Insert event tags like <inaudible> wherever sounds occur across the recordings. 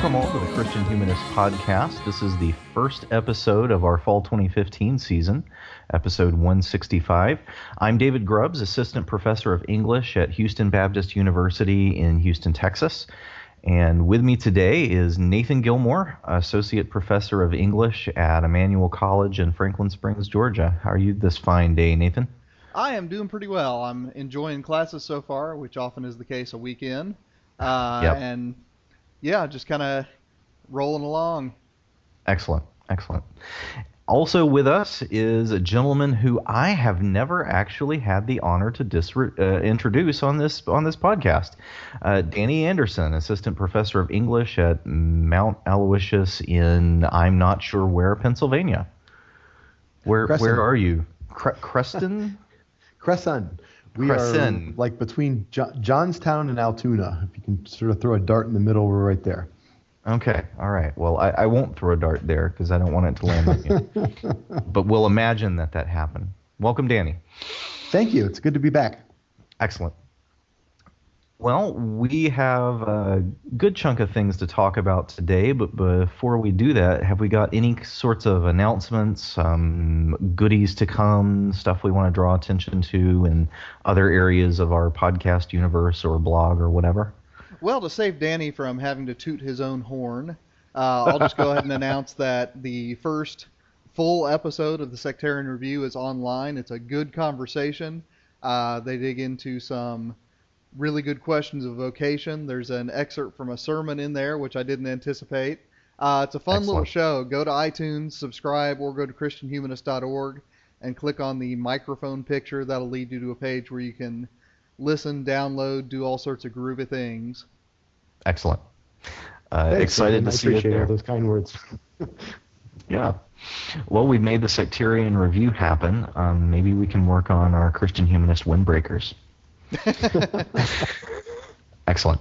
Welcome all to the Christian Humanist Podcast. This is the first episode of our fall 2015 season, episode 165. I'm David Grubbs, Assistant Professor of English at Houston Baptist University in Houston, Texas. And with me today is Nathan Gilmour, Associate Professor of English at Emmanuel College in Franklin Springs, Georgia. How are you this fine day, Nathan? I am doing pretty well. I'm enjoying classes so far, which often is the case a week in. Uh, Yep. And yeah, just kind of rolling along. Excellent, excellent. Also with us is a gentleman who I have never actually had the honor to dis- uh, introduce on this on this podcast. Uh, Danny Anderson, assistant professor of English at Mount Aloysius in I'm not sure where, Pennsylvania. Where Cresson. where are you? Cre- Creston? <laughs> Cresson. We Cresson. are like between jo- Johnstown and Altoona. If you can sort of throw a dart in the middle, we're right there. Okay, all right. Well, I, I won't throw a dart there because I don't want it to land on you. <laughs> but we'll imagine that that happened. Welcome, Danny. Thank you. It's good to be back. Excellent. Well, we have a good chunk of things to talk about today, but before we do that, have we got any sorts of announcements, um, goodies to come, stuff we want to draw attention to in other areas of our podcast universe or blog or whatever? Well, to save Danny from having to toot his own horn, uh, I'll just go ahead and announce that the first full episode of the Sectarian Review is online. It's a good conversation. Uh, they dig into some really good questions of vocation. There's an excerpt from a sermon in there, which I didn't anticipate. Uh, it's a fun little show. Go to iTunes, subscribe, or go to ChristianHumanist.org and click on the microphone picture. That'll lead you to a page where you can listen, download, do all sorts of groovy things. Excellent. Uh, Thanks, excited man. to I see it appreciate there. all those kind words. <laughs> Yeah. Well, we've made the sectarian review happen. Um, maybe we can work on our Christian humanist windbreakers. <laughs> Excellent.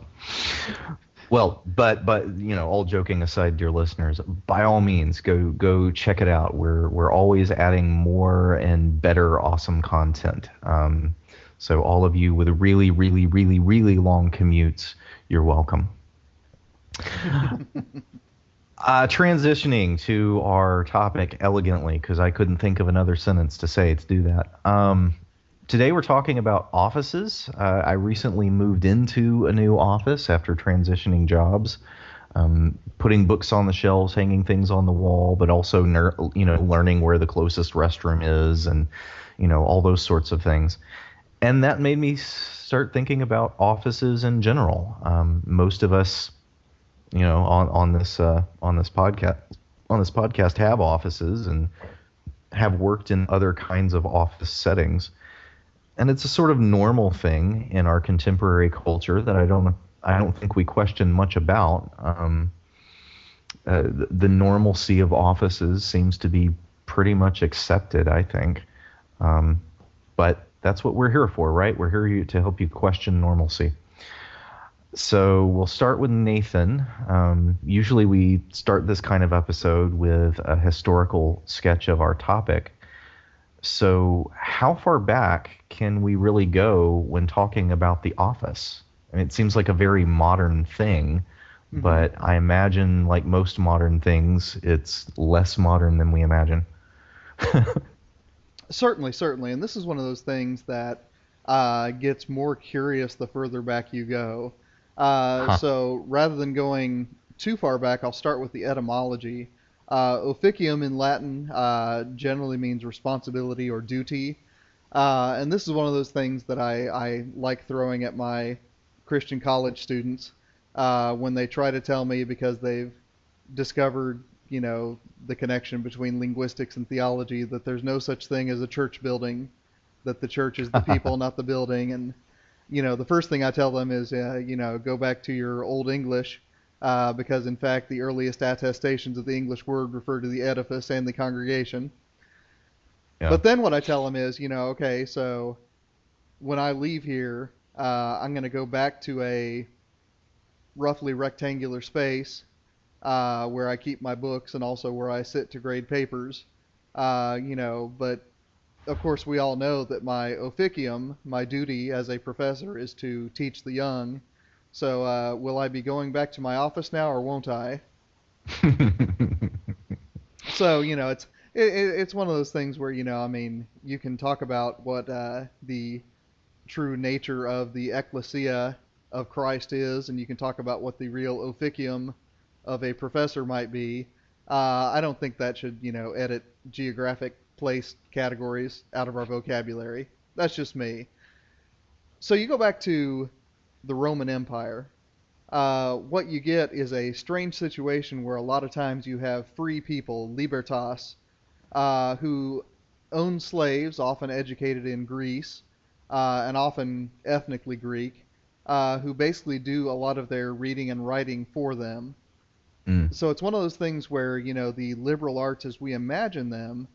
Well, but but you know, all joking aside, dear listeners, by all means, go go check it out. We're we're always adding more and better, awesome content. Um, so all of you with really, really, really, really long commutes, you're welcome. <laughs> Uh, transitioning to our topic elegantly, because I couldn't think of another sentence to say to do that. Um, today we're talking about offices. Uh, I recently moved into a new office after transitioning jobs, um, putting books on the shelves, hanging things on the wall, but also ner- you know learning where the closest restroom is, and you know all those sorts of things. And that made me start thinking about offices in general. Um, most of us you know on on this uh, on this podcast on this podcast have offices and have worked in other kinds of office settings and it's a sort of normal thing in our contemporary culture that I don't I don't think we question much about um, uh, the, the normalcy of offices seems to be pretty much accepted I think um, but that's what we're here for right we're here to help you question normalcy so we'll start with Nathan. Um, usually we start this kind of episode with a historical sketch of our topic. So how far back can we really go when talking about The Office? I mean, it seems like a very modern thing, but I imagine, like most modern things, it's less modern than we imagine. <laughs> Certainly, certainly. And this is one of those things that uh, gets more curious the further back you go. Uh, Huh. So rather than going too far back, I'll start with the etymology. Uh, officium in Latin uh, generally means responsibility or duty. Uh, and this is one of those things that I, I like throwing at my Christian college students. uh, when they try to tell me because they've discovered, you know, the connection between linguistics and theology that there's no such thing as a church building, that the church is the people, <laughs> not the building. And, you know, the first thing I tell them is, uh, you know, go back to your old English. Uh, because in fact, the earliest attestations of the English word refer to the edifice and the congregation. Yeah. But then what I tell them is, you know, okay, so when I leave here, uh, I'm going to go back to a roughly rectangular space uh, where I keep my books and also where I sit to grade papers. Uh, you know, but of course we all know that my officium, my duty as a professor, is to teach the young. So uh, will I be going back to my office now, or won't I? <laughs> so you know it's it, it, it's one of those things where you know I mean you can talk about what uh, the true nature of the ecclesia of Christ is, and you can talk about what the real officium of a professor might be. Uh, I don't think that should you know edit geographic place categories out of our vocabulary. That's just me. So you go back to the Roman Empire uh, what you get is a strange situation where a lot of times you have free people, libertas, uh, who own slaves, often educated in Greece, uh, and often ethnically Greek, uh, who basically do a lot of their reading and writing for them. Mm. So it's one of those things where, you know, the liberal arts as we imagine them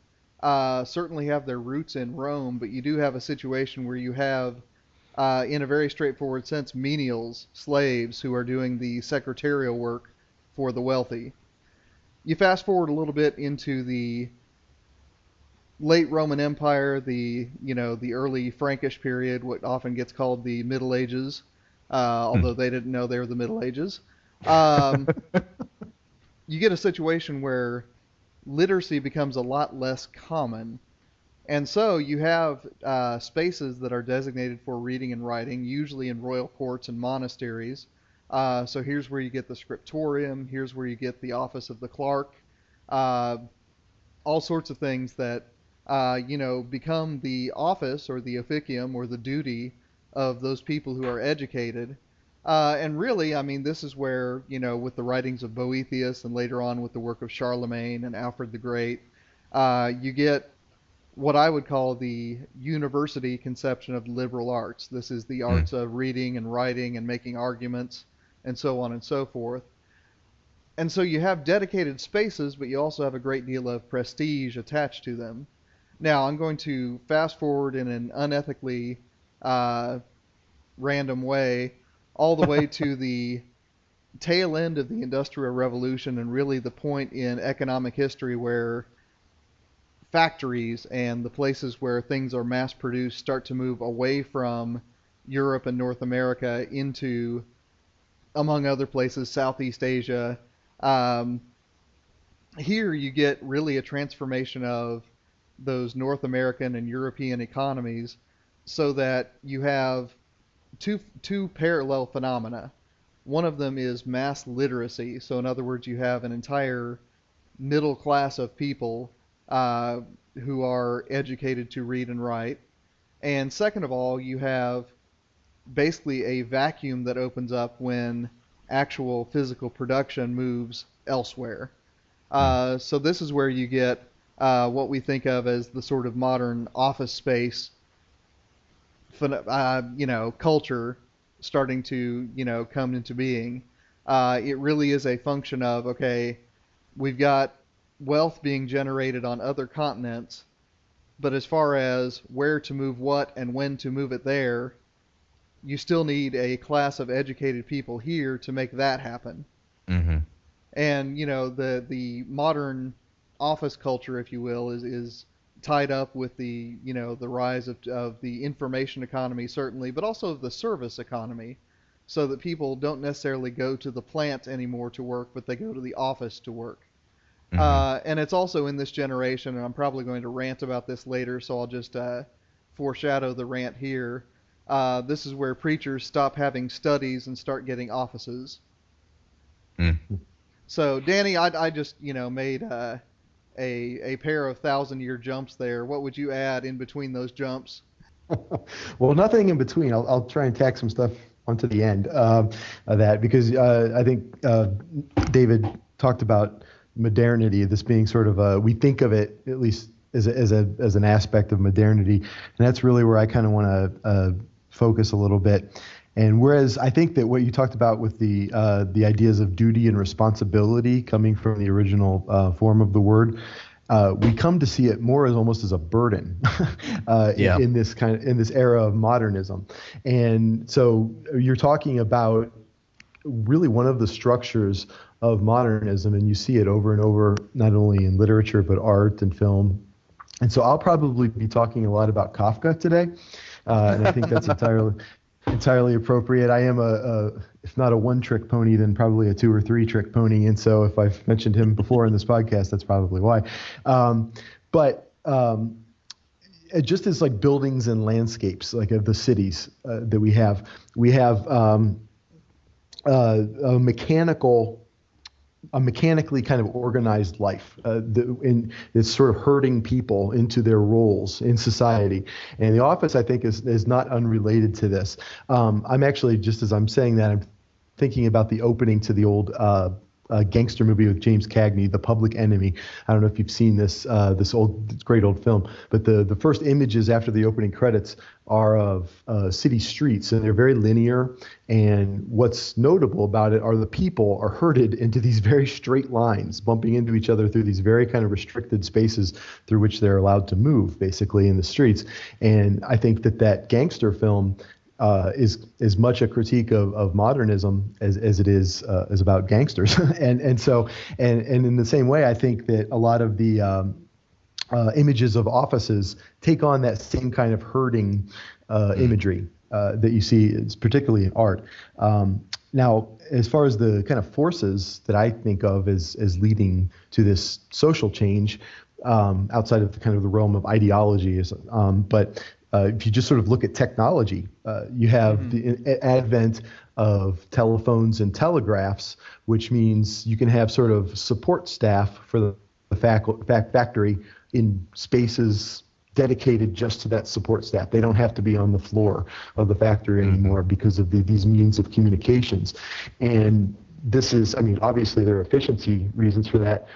uh, certainly have their roots in Rome, but you do have a situation where you have uh, in a very straightforward sense, menials, slaves who are doing the secretarial work for the wealthy. You fast forward a little bit into the late Roman Empire, the you know the early Frankish period, what often gets called the Middle Ages, uh, although they didn't know they were the Middle Ages. Um, <laughs> you get a situation where literacy becomes a lot less common. And so you have uh, spaces that are designated for reading and writing, usually in royal courts and monasteries. Uh, so here's where you get the scriptorium, here's where you get the office of the clerk, uh, all sorts of things that uh, you know become the office or the officium or the duty of those people who are educated. Uh, and really, I mean, this is where you know, with the writings of Boethius and later on with the work of Charlemagne and Alfred the Great, uh, you get what I would call the university conception of liberal arts. This is the arts of reading and writing and making arguments and so on and so forth. And so you have dedicated spaces, but you also have a great deal of prestige attached to them. Now, I'm going to fast forward in an unethically uh, random way all the way <laughs> to the tail end of the Industrial Revolution and really the point in economic history where factories and the places where things are mass produced start to move away from Europe and North America into, among other places, Southeast Asia. Um, here you get really a transformation of those North American and European economies so that you have two, two parallel phenomena. One of them is mass literacy. So, in other words, you have an entire middle class of people uh, who are educated to read and write. And second of all, you have basically a vacuum that opens up when actual physical production moves elsewhere. Uh, so this is where you get uh, what we think of as the sort of modern office space, uh, you know, culture starting to you know come into being. Uh, it really is a function of okay, we've got wealth being generated on other continents, but as far as where to move what and when to move it there, you still need a class of educated people here to make that happen. hmm And you know the the modern office culture, if you will, is is tied up with the you know the rise of of the information economy certainly, but also of the service economy, so that people don't necessarily go to the plant anymore to work, but they go to the office to work. Mm-hmm. Uh, and it's also in this generation, and I'm probably going to rant about this later, so I'll just uh, foreshadow the rant here. Uh, this is where preachers stop having studies and start getting offices. Mm. So, Danny, I, I just you know made uh, a a pair of thousand year jumps there. What would you add in between those jumps? <laughs> well, nothing in between. I'll, I'll try and tack some stuff onto the end um, of that because uh, I think uh, David talked about modernity, this being sort of a, we think of it at least as a, as a as an aspect of modernity, and that's really where I kind of want to uh, focus a little bit. And whereas I think that what you talked about with the uh, the ideas of duty and responsibility coming from the original uh, form of the word, uh, we come to see it more as almost as a burden <laughs> uh, Yeah. in, in this kind of in this era of modernism. And so you're talking about really one of the structures of modernism, and you see it over and over, not only in literature but art and film. And so I'll probably be talking a lot about Kafka today, uh, and I think that's entirely <laughs> entirely appropriate. I am a, a if not a one-trick pony, then probably a two or three-trick pony. And so if I've mentioned him before in this podcast, that's probably why. Um, but um, it just as like buildings and landscapes, like of the cities uh, that we have, we have um, uh, a mechanical a mechanically kind of organized life uh, the, in, it's sort of herding people into their roles in society. And the office i think is, is not unrelated to this. Um, i'm actually just as i'm saying that i'm thinking about the opening to the old uh, uh, gangster movie with James Cagney, The Public Enemy. I don't know if you've seen this uh, this old this great old film, but the the first images after the opening credits are of uh, city streets, and they're very linear. And what's notable about it are the people are herded into these very straight lines, bumping into each other through these very kind of restricted spaces through which they're allowed to move, basically in the streets. And I think that that gangster film uh, is as much a critique of, of modernism as, as it is uh, is about gangsters, <laughs> and and so and and in the same way, I think that a lot of the um, uh, images of offices take on that same kind of herding uh, imagery uh, that you see, particularly in art. Um, now, as far as the kind of forces that I think of as as leading to this social change, um, outside of the kind of the realm of ideology, is, um, but uh, if you just sort of look at technology, uh, you have the advent of telephones and telegraphs, which means you can have sort of support staff for the, the fac- fac- factory in spaces dedicated just to that support staff. They don't have to be on the floor of the factory anymore because of the, these means of communications. And this is, I mean, obviously there are efficiency reasons for that,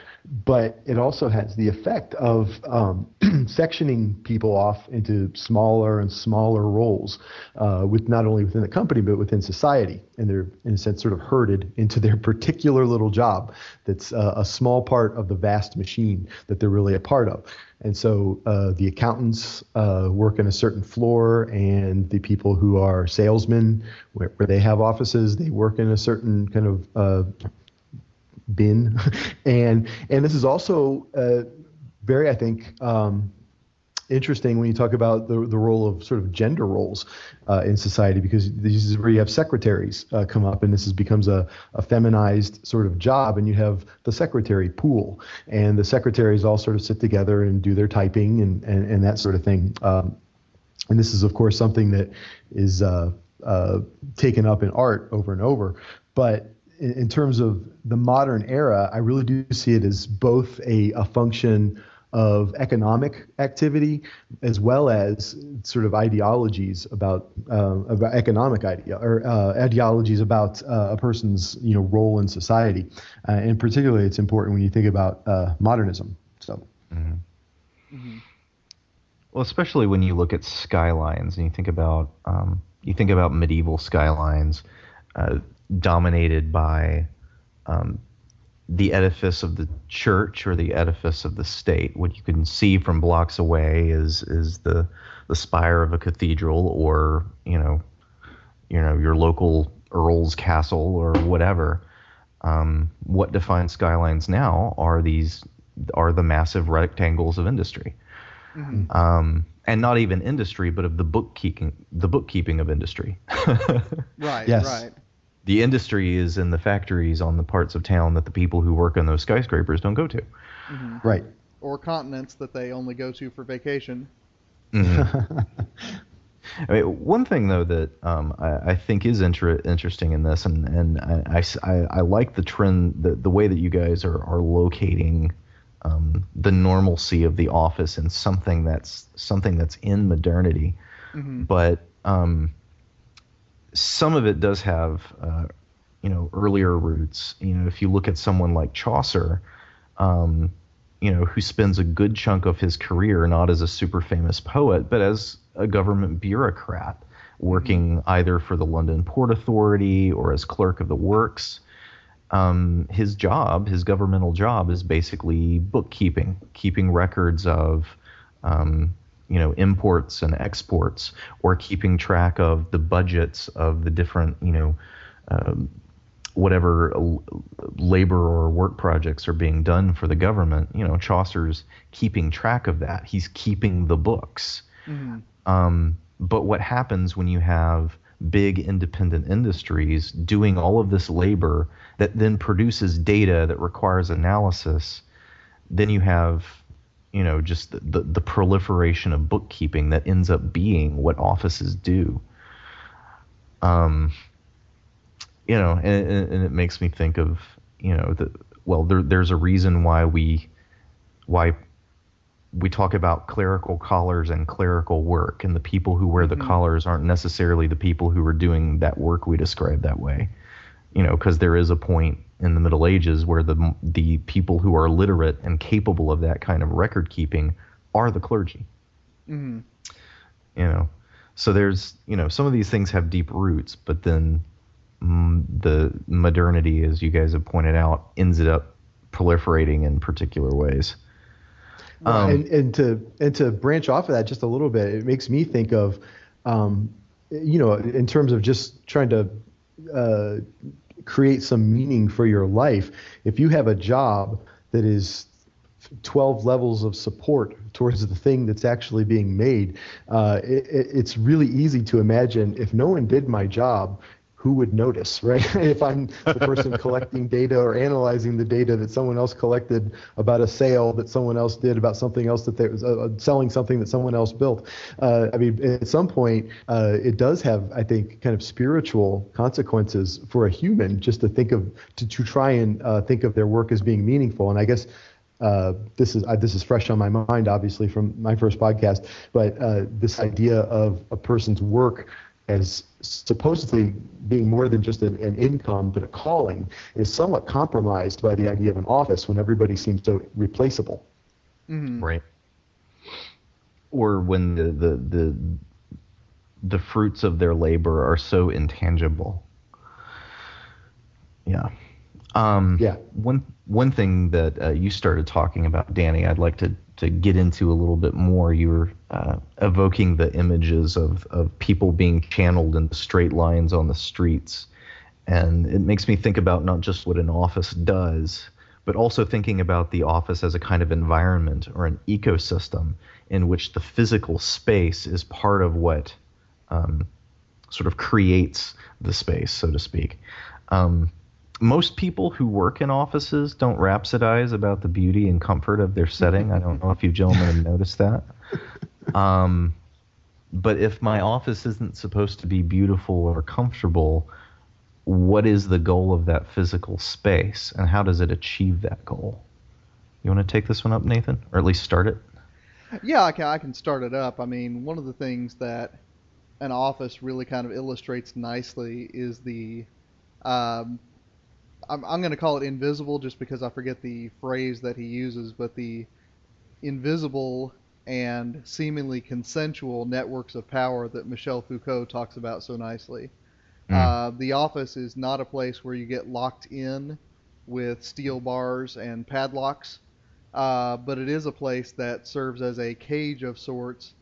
but it also has the effect of um, <clears throat> sectioning people off into smaller and smaller roles, uh, with not only within the company but within society, and they're in a sense sort of herded into their <laughs> particular little job that's uh, a small part of the vast machine that they're really a part of. And so uh, the accountants uh, work in a certain floor, and the people who are salesmen, where, where they have offices, they work in a certain kind of bin, <laughs> and and this is also uh, very, I think, um, interesting when you talk about the the role of sort of gender roles uh, in society, because this is where you have secretaries uh, come up, and this is, becomes a, a feminized sort of job, and you have the secretary pool, and the secretaries all sort of sit together and do their typing and and, and that sort of thing. Um, and this is, of course, something that is uh, uh, taken up in art over and over. But in, in terms of the modern era, I really do see it as both a, a function of economic activity as well as sort of ideologies about uh, about economic idea or uh, ideologies about uh, a person's you know role in society, uh, and particularly it's important when you think about uh, modernism. So. Well, especially when you look at skylines and you think about um, you think about medieval skylines uh, dominated by um, the edifice of the church or the edifice of the state. What you can see from blocks away is is the the spire of a cathedral or you know you know your local earl's castle or whatever. Um, what defines skylines now are these are the massive rectangles of industry um, and not even industry, but of the bookkeeping, the bookkeeping of industry. <laughs> Right, Yes. right. The industry is in the factories on the parts of town that the people who work on those skyscrapers don't go to. Right. Or continents that they only go to for vacation. <laughs> I mean, one thing though that um, I, I think is inter- interesting in this, and and I, I s- I- I like the trend, the the way that you guys are are locating um, the normalcy of the office in something that's something that's in modernity, but um, some of it does have, uh, you know, earlier roots. You know, if you look at someone like Chaucer, um, you know, who spends a good chunk of his career not as a super famous poet, but as a government bureaucrat working either for the London Port Authority or as clerk of the works. Um, his job, his governmental job, is basically bookkeeping, keeping records of, um, you know, imports and exports, or keeping track of the budgets of the different, you know, um, whatever l- labor or work projects are being done for the government. You know, Chaucer's keeping track of that. He's keeping the books. Um, but what happens when you have big independent industries doing all of this labor that then produces data that requires analysis? Then you have, you know, just the, the, the proliferation of bookkeeping that ends up being what offices do. Um, you know, and, and and it makes me think of, you know, the well, there, there's a reason why we, why we talk about clerical collars and clerical work, and the people who wear the collars aren't necessarily the people who are doing that work we describe that way. You know, because there is a point in the Middle Ages where the the people who are literate and capable of that kind of record keeping are the clergy. Mhm. You know, so there's you know some of these things have deep roots, but then mm, the modernity, as you guys have pointed out, ends it up proliferating in particular ways. Um, and, and to and to branch off of that just a little bit, it makes me think of, um, you know, in terms of just trying to uh, create some meaning for your life. If you have a job that is 12 levels of support towards the thing that's actually being made, uh, it, it- it's really easy to imagine if no one did my job. Who would notice, right? <laughs> if I'm the person <laughs> collecting data or analyzing the data that someone else collected about a sale that someone else did about something else that they was uh, uh, selling something that someone else built. Uh, I mean, at some point, uh, it does have, I think, kind of spiritual consequences for a human just to think of to, to try and uh, think of their work as being meaningful. And I guess uh, this is uh, this is fresh on my mind, obviously from my first podcast. But uh, this idea of a person's work as supposedly being more than just an, an income but a calling is somewhat compromised by the idea of an office when everybody seems so replaceable. right or when the, the the the fruits of their labor are so intangible yeah um Yeah. one one thing that uh, you started talking about danny i'd like to to get into a little bit more you were uh, evoking the images of of people being channeled into straight lines on the streets and it makes me think about not just what an office does, but also thinking about the office as a kind of environment or an ecosystem in which the physical space is part of what um, sort of creates the space, so to speak. Um, most people who work in offices don't rhapsodize about the beauty and comfort of their setting. I don't know if you gentlemen have noticed that. Um, but if my office isn't supposed to be beautiful or comfortable, what is the goal of that physical space and how does it achieve that goal? You want to take this one up, Nathan, or at least start it? Yeah, I can, I can start it up. I mean, one of the things that an office really kind of illustrates nicely is the, um, I'm, I'm going to call it invisible just because I forget the phrase that he uses, but the invisible and seemingly consensual networks of power that Michel Foucault talks about so nicely. Uh, the office is not a place where you get locked in with steel bars and padlocks, uh, but it is a place that serves as a cage of sorts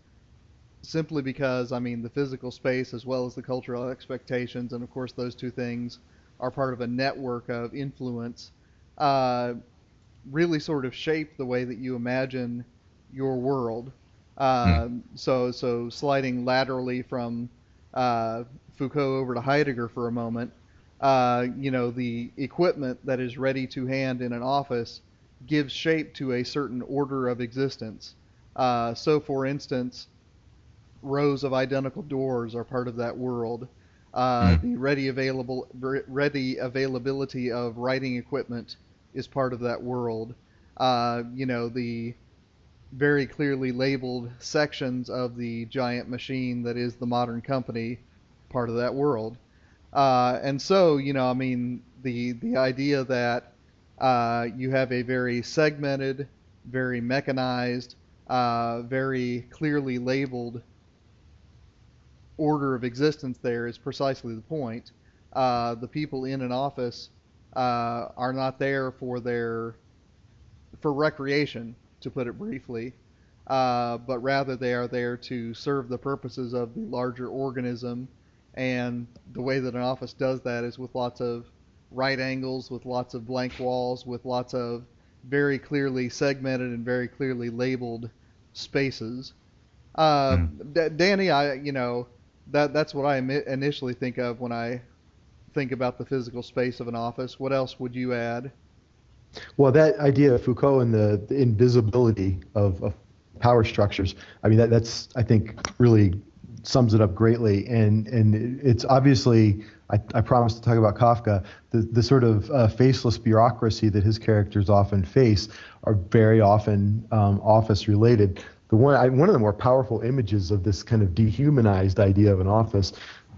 simply because, I mean, the physical space as well as the cultural expectations, and of course, those two things are part of a network of influence, uh, really sort of shape the way that you imagine your world. Uh, So, so sliding laterally from uh, Foucault over to Heidegger for a moment, uh, you know, the equipment that is ready to hand in an office gives shape to a certain order of existence. Uh, so, for instance, rows of identical doors are part of that world. Uh, The ready available ready availability of writing equipment is part of that world. Uh, you know the very clearly labeled sections of the giant machine that is the modern company part of that world. Uh, and so, you know, I mean, the the idea that uh, you have a very segmented, very mechanized, uh, very clearly labeled order of existence there is precisely the point. Uh, the people in an office uh, are not there for their for recreation, to put it briefly, uh, but rather they are there to serve the purposes of the larger organism. And the way that an office does that is with lots of right angles, with lots of blank walls, with lots of very clearly segmented and very clearly labeled spaces. Uh, D- Danny, I you know that that's what I initially think of when I think about the physical space of an office. What else would you add? Well, that idea of Foucault and the, the invisibility of, of power structures, I mean, that, that's, I think, really sums it up greatly. And, and it's obviously, I, I promised to talk about Kafka, the, the sort of uh, faceless bureaucracy that his characters often face are very often um, office related. The one, I, one of the more powerful images of this kind of dehumanized idea of an office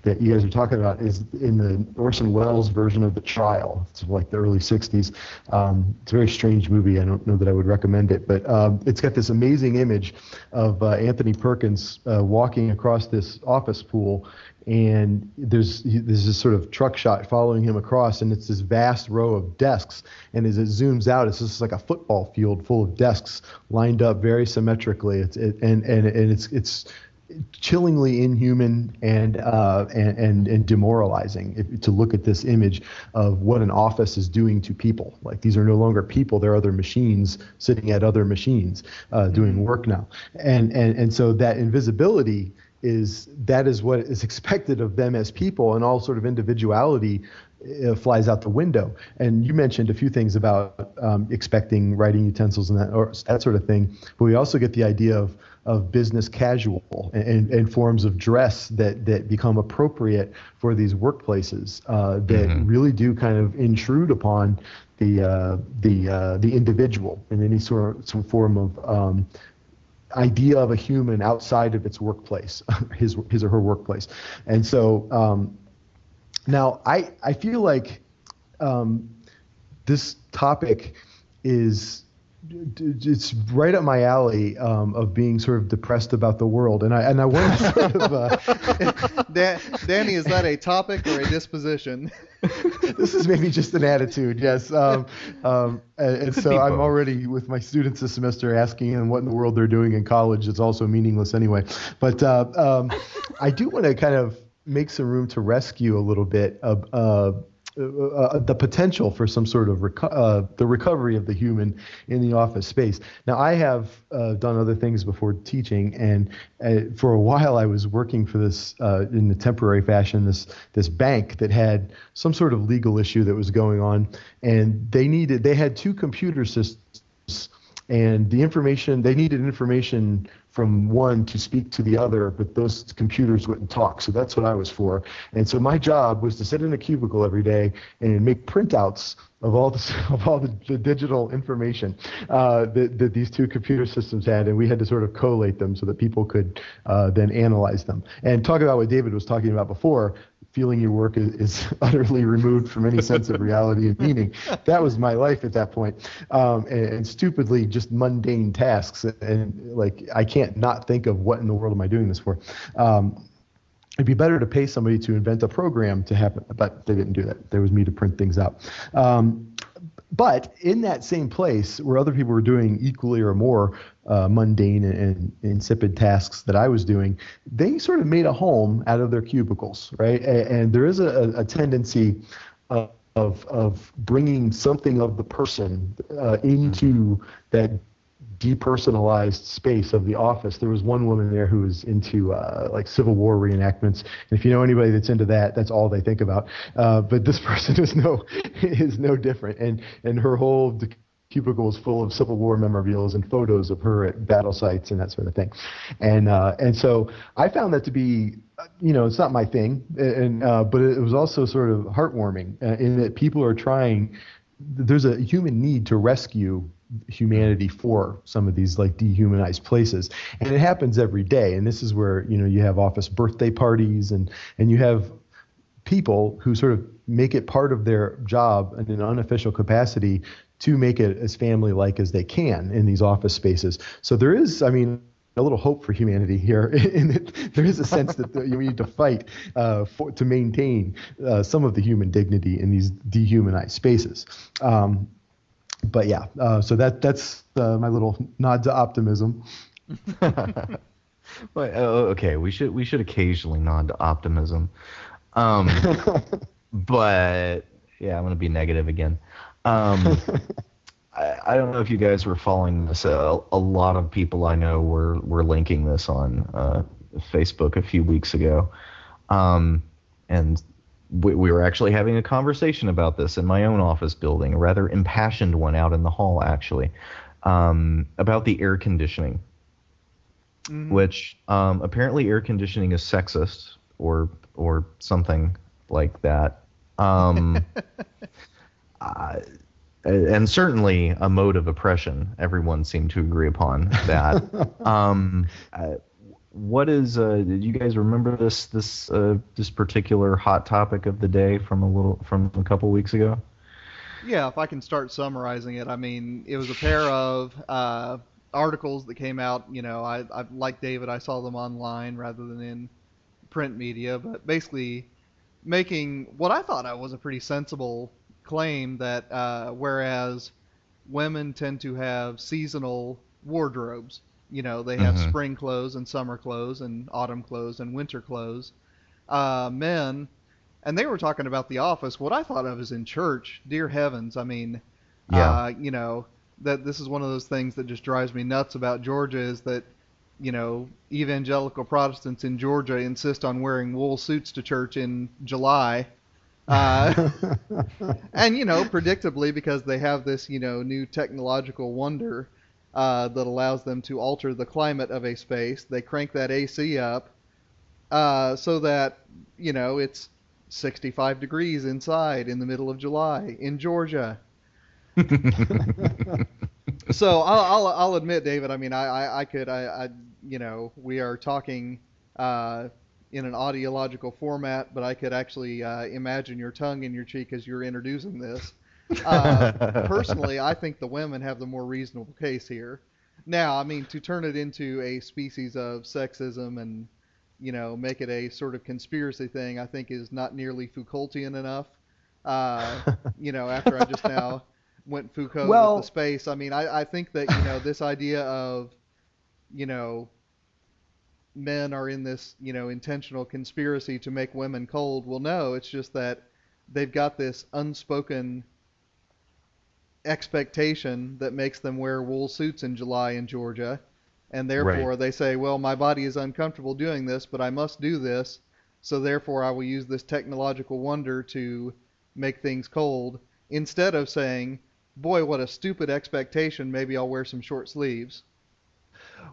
that you guys are talking about is in the Orson Welles version of The Trial. It's like the early 60s. Um, it's a very strange movie. I don't know that I would recommend it, but um, it's got this amazing image of uh, Anthony Perkins uh, walking across this office pool, and there's there's this sort of truck shot following him across, and it's this vast row of desks. And as it zooms out, it's just like a football field full of desks lined up very symmetrically. It's it, and and and it's it's chillingly inhuman and, uh, and, and and demoralizing if, to look at this image of what an office is doing to people. Like these are no longer people; they're other machines sitting at other machines uh, doing work now. And and and so that invisibility is that is what is expected of them as people, and all sort of individuality uh, flies out the window. And you mentioned a few things about um, expecting writing utensils and that or that sort of thing, but we also get the idea of of business casual and, and forms of dress that that become appropriate for these workplaces uh, that Mhm. really do kind of intrude upon the uh, the uh, the individual in any sort of some form of um, idea of a human outside of its workplace, <laughs> his his or her workplace, and so um, now I I feel like um, this topic is it's right up my alley um, of being sort of depressed about the world, and I and I want to <laughs> sort of uh, <laughs> Dan- Danny, is that a topic or a disposition? <laughs> this is maybe just an attitude, yes. Um, um, and, and so I'm both. already with my students this semester asking them what in the world they're doing in college. It's also meaningless anyway. But uh, um, I do want to kind of make some room to rescue a little bit of. Uh, uh, the potential for some sort of reco- uh, the recovery of the human in the office space. Now, I have uh, done other things before teaching, and uh, for a while I was working for this uh, in a temporary fashion. This this bank that had some sort of legal issue that was going on, and they needed they had two computer systems, and the information they needed information from one to speak to the other, but those computers wouldn't talk. So that's what I was for. And so my job was to sit in a cubicle every day and make printouts of all the <laughs> of all the, the digital information uh, that, that these two computer systems had, and we had to sort of collate them so that people could uh, then analyze them. And talk about what David was talking about before. Feeling your work is, is <laughs> utterly removed from any sense of reality and meaning. That was my life at that point, um, and, and stupidly just mundane tasks. And like I can't not think of what in the world am I doing this for. Um, it'd be better to pay somebody to invent a program to happen, but they didn't do that. There was me to print things out. Um, but in that same place where other people were doing equally or more uh, mundane and, and insipid tasks that I was doing, they sort of made a home out of their cubicles, right? And, and there is a, a tendency of, of, of bringing something of the person uh, into that depersonalized space of the office. There was one woman there who was into uh, like Civil War reenactments, and if you know anybody that's into that, that's all they think about. Uh, but this <laughs> person is no is no different, and and her whole d- cubicle full of Civil War memorabilia and photos of her at battle sites and that sort of thing, and uh, and so I found that to be. You know, it's not my thing, and uh, but it was also sort of heartwarming uh, in that people are trying there's a human need to rescue humanity for some of these like dehumanized places. And it happens every day. And this is where you know you have office birthday parties and and you have people who sort of make it part of their job in an unofficial capacity to make it as family like as they can in these office spaces so there is i mean a little hope for humanity here. <laughs> In that there is a sense that we need to fight uh, for, to maintain uh, some of the human dignity in these dehumanized spaces. Um, but yeah, uh, so that that's uh, my little nod to optimism. <laughs> But, oh, okay, we should we should occasionally nod to optimism. Um, <laughs> but yeah, I'm gonna be negative again. Um, <laughs> I, I don't know if you guys were following this. A, a lot of people I know were were linking this on uh, Facebook a few weeks ago, um, and we, we were actually having a conversation about this in my own office building, a rather impassioned one out in the hall actually, um, about the air conditioning which um, apparently air conditioning is sexist or or something like that. Um, <laughs> uh, and certainly a mode of oppression. Everyone seemed to agree upon that. <laughs> um, uh, what is? Uh, did you guys remember this this uh, this particular hot topic of the day from a little from a couple weeks ago? Yeah, if I can start summarizing it, I mean, it was a pair of uh, articles that came out. You know, I, I like David, I saw them online rather than in print media, but basically making what I thought I was a pretty sensible claim that uh, whereas women tend to have seasonal wardrobes, you know, they have Mhm. spring clothes and summer clothes and autumn clothes and winter clothes. Uh, men, and they were talking about the office. What I thought of is in church. Dear heavens, I mean, Yeah. uh, you know, that this is one of those things that just drives me nuts about Georgia is that, you know, evangelical Protestants in Georgia insist on wearing wool suits to church in July. Uh, <laughs> and you know, <laughs> predictably, because they have this you know new technological wonder uh, that allows them to alter the climate of a space, they crank that AC up uh, so that you know it's 65 degrees inside in the middle of July in Georgia. <laughs> so I'll, I'll I'll admit, David. I mean, I I, I could I, I you know we are talking uh, in an audiological format, but I could actually uh, imagine your tongue in your cheek as you're introducing this. <laughs> Uh, personally, I think the women have the more reasonable case here. Now, I mean, to turn it into a species of sexism and you know make it a sort of conspiracy thing, I think is not nearly Foucaultian enough. Uh, <laughs> you know, after I just now went Foucault Well- with the space, I mean, I, I think that you know this idea of you know men are in this you know intentional conspiracy to make women cold. Well, no, it's just that they've got this unspoken expectation that makes them wear wool suits in July in Georgia, and therefore they say, well, my body is uncomfortable doing this, but I must do this, so therefore I will use this technological wonder to make things cold, instead of saying, boy, what a stupid expectation, maybe I'll wear some short sleeves.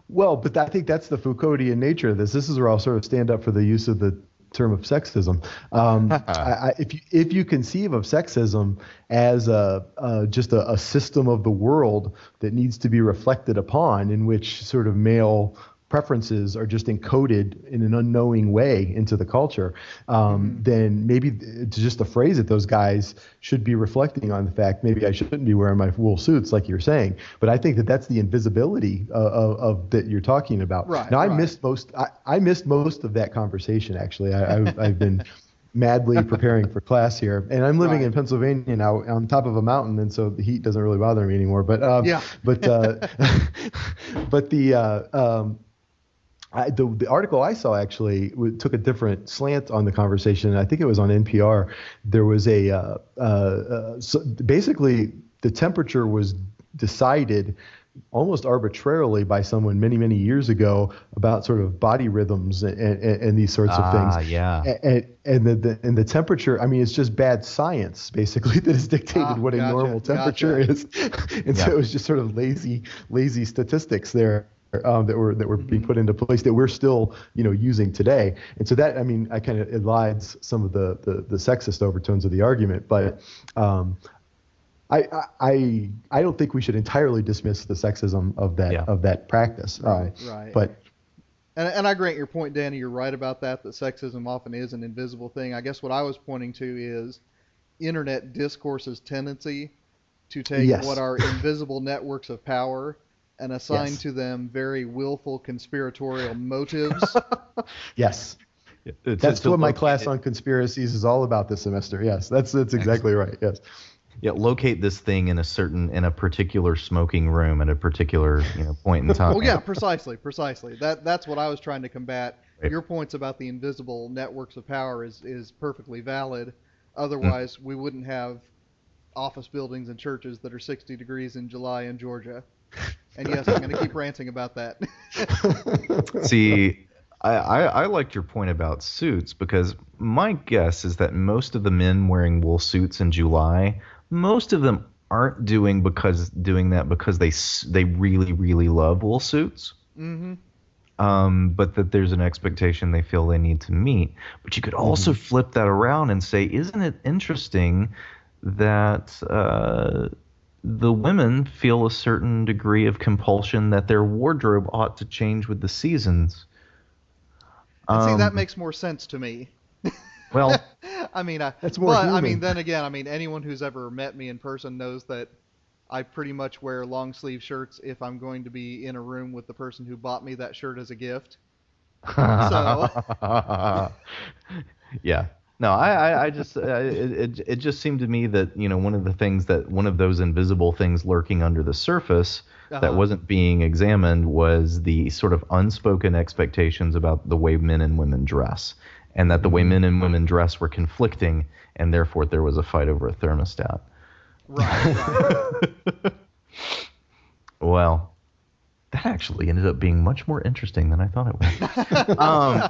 Well, but I think that's the Foucauldian nature of this. This is where I'll sort of stand up for the use of the term of sexism. Um, <laughs> I, I, if you if you conceive of sexism as a uh, just a, a system of the world that needs to be reflected upon, in which sort of male preferences are just encoded in an unknowing way into the culture, um, then maybe it's just a phrase that those guys should be reflecting on the fact maybe I shouldn't be wearing my wool suits like you're saying. But I think that that's the invisibility uh, of, of that you're talking about. Right, now I right. missed most. I, I missed most of that conversation actually. I, I've, I've been <laughs> madly preparing for class here, and I'm living Right. in Pennsylvania now, on top of a mountain, and so the heat doesn't really bother me anymore. But um, Yeah. but uh, <laughs> but the uh, um, I, the, the article I saw actually w- took a different slant on the conversation. I think it was on NPR. There was a uh, uh, uh, so basically the temperature was decided almost arbitrarily by someone many many years ago about sort of body rhythms and, and, and these sorts of Ah, things. yeah. And, and the, the and the temperature. I mean, it's just bad science basically <laughs> that has dictated Ah, what a normal temperature temperature gotcha. is. <laughs> and so it was just sort of lazy lazy statistics there um, that were that were Mm-hmm. being put into place that we're still you know using today. And so that I mean I kind of elides some of the, the the sexist overtones of the argument, but um, I, I I I don't think we should entirely dismiss the sexism of that Yeah. of that practice. Uh, Right. But And, and I grant your point, Danny. You're right about that. That sexism often is an invisible thing. I guess what I was pointing to is internet discourse's tendency to take Yes. what are invisible <laughs> networks of power and assign Yes. to them very willful conspiratorial <laughs> motives. <laughs> yes, It's- that's it's what my class it- on conspiracies is all about this semester. Yes, that's that's exactly right. Yes. Yeah, locate this thing in a certain in a particular smoking room at a particular you know point in time. <laughs> well, yeah, precisely, precisely. That that's what I was trying to combat. Right. Your points about the invisible networks of power is is perfectly valid. Otherwise, mm. we wouldn't have office buildings and churches that are 60 degrees in July in Georgia. And yes, I'm going to keep ranting about that. <laughs> See, I, I, I liked your point about suits because my guess is that most of the men wearing wool suits in July, most of them aren't doing because doing that because they they really really love wool suits. Mm-hmm. Um, but that there's an expectation they feel they need to meet. But you could also flip that around and say, isn't it interesting that uh, the women feel a certain degree of compulsion that their wardrobe ought to change with the seasons? And see, that Um, makes more sense to me. <laughs> well. I mean, I, That's more but I mean, then again, I mean, anyone who's ever met me in person knows that I pretty much wear long sleeve shirts if I'm going to be in a room with the person who bought me that shirt as a gift. <laughs> So- yeah. No, I, I, I just, uh, it, it, it just seemed to me that, you know, one of the things that, one of those invisible things lurking under the surface that Uh-huh. wasn't being examined was the sort of unspoken expectations about the way men and women dress. And that the way men and women dress were conflicting, and therefore there was a fight over a thermostat. Right, right. <laughs> Well, that actually ended up being much more interesting than I thought it would. <laughs> um,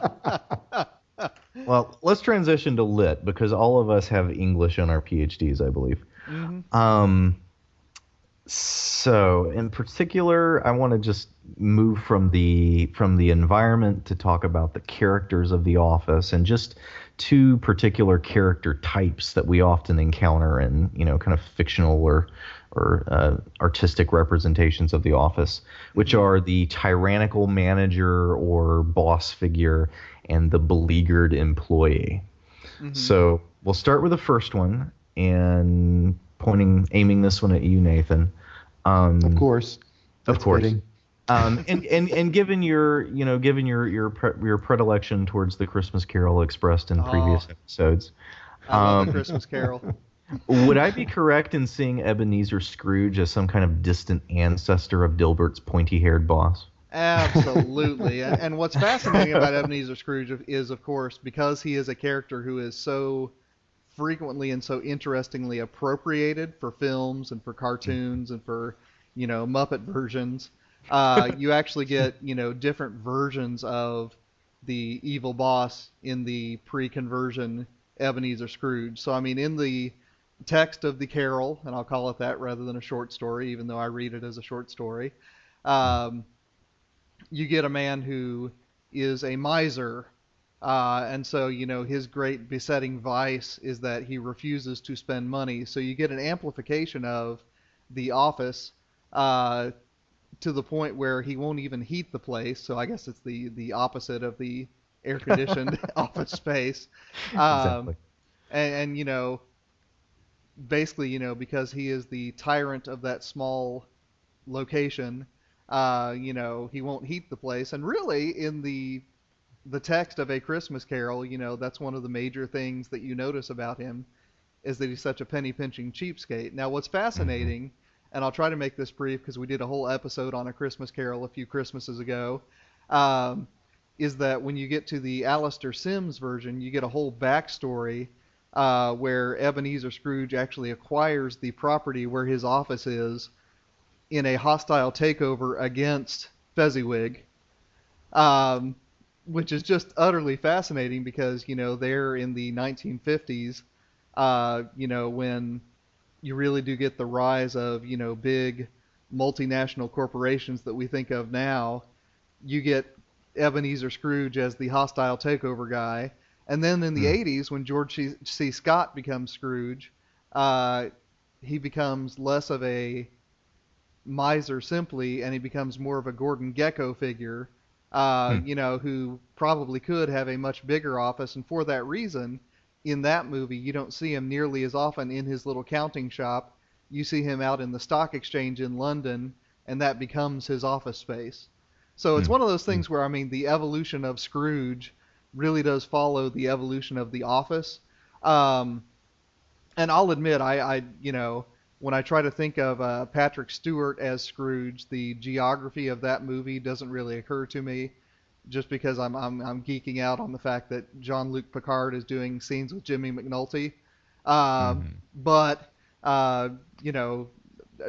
well, let's transition to lit because all of us have English on our PhDs, I believe. Mhm. Um, so, in particular, I want to just move from the from the environment to talk about the characters of the office and just two particular character types that we often encounter in you know kind of fictional or or uh, artistic representations of the office, which are the tyrannical manager or boss figure and the beleaguered employee. So we'll start with the first one and pointing, aiming this one at you, Nathan. Um, Of course. Of course. fitting. <laughs> um, and, and and given your you know given your your pre- your predilection towards the Christmas Carol expressed in previous Oh. episodes, Um, Christmas Carol. <laughs> <laughs> would I be correct in seeing Ebenezer Scrooge as some kind of distant ancestor of Dilbert's pointy-haired boss? Absolutely. and, <laughs> and what's fascinating about Ebenezer Scrooge is, of course, because he is a character who is so frequently and so interestingly appropriated for films and for cartoons and for, you know, Muppet versions. Uh, <laughs> you actually get, you know, different versions of the evil boss in the pre-conversion Ebenezer Scrooge. So, I mean, in the text of the Carol, and I'll call it that rather than a short story, even though I read it as a short story. Um, you get a man who is a miser, uh, and so you know his great besetting vice is that he refuses to spend money. So you get an amplification of the office uh, to the point where he won't even heat the place. So I guess it's the the opposite of the air conditioned <laughs> <laughs> office space. Um, Exactly. and, and you know basically you know because he is the tyrant of that small location uh you know he won't heat the place. And really in the the text of a christmas carol you know that's one of the major things that you notice about him is that he's such a penny pinching cheapskate. Now what's fascinating and i'll try to make this brief because we did a whole episode on a christmas carol a few christmases ago um, is that when you get to the Alastair Sim's version, you get a whole backstory uh, where Ebenezer Scrooge actually acquires the property where his office is in a hostile takeover against Fezziwig, um, which is just utterly fascinating because you know they're in the 1950s, uh, you know when you really do get the rise of you know big multinational corporations that we think of now you get Ebenezer Scrooge as the hostile takeover guy. And then in the 80s, when George C. C. Scott becomes Scrooge, uh, he becomes less of a miser simply, and he becomes more of a Gordon Gekko figure, uh, Hmm. you know, who probably could have a much bigger office, and for that reason, in that movie, you don't see him nearly as often in his little counting shop. You see him out in the stock exchange in London, and that becomes his office space. So it's Hmm. one of those things where I mean, the evolution of Scrooge really does follow the evolution of the office. Um, and I'll admit, I, I, you know, when I try to think of uh, Patrick Stewart as Scrooge, the geography of that movie doesn't really occur to me, just because I'm, I'm, I'm geeking out on the fact that Jean-Luc Picard is doing scenes with Jimmy McNulty. Um, But, uh, you know,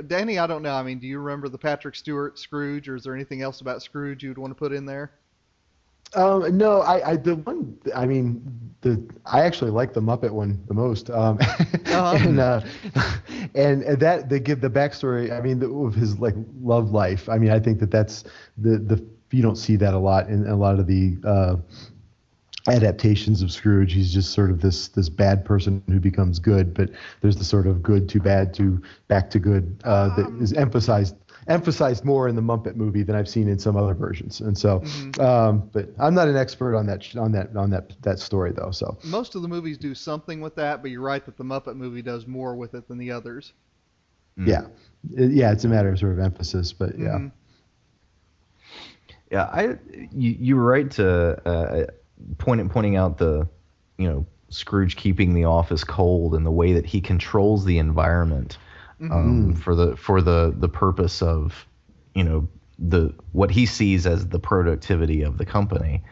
Danny, I don't know. I mean, do you remember the Patrick Stewart Scrooge, or is there anything else about Scrooge you'd want to put in there? Um, no, I, I the one I mean the I actually like the Muppet one the most. Um, Uh-huh. <laughs> and uh, <laughs> and that they give the backstory. I mean the, of his like love life. I mean I think that that's the the you don't see that a lot in a lot of the uh, adaptations of Scrooge. He's just sort of this this bad person who becomes good, but there's the sort of good to bad to back to good uh, that is emphasized emphasized more in the Muppet movie than I've seen in some other versions. And so, um, but I'm not an expert on that on that on that that story though. So Most of the movies do something with that, but you're right that the Muppet movie does more with it than the others. yeah, It- yeah, it's a matter of sort of emphasis, but yeah. Mhm. Yeah, I you, you were right to uh, point pointing out the you know Scrooge keeping the office cold and the way that he controls the environment um, for the for the the purpose of you know the what he sees as the productivity of the company,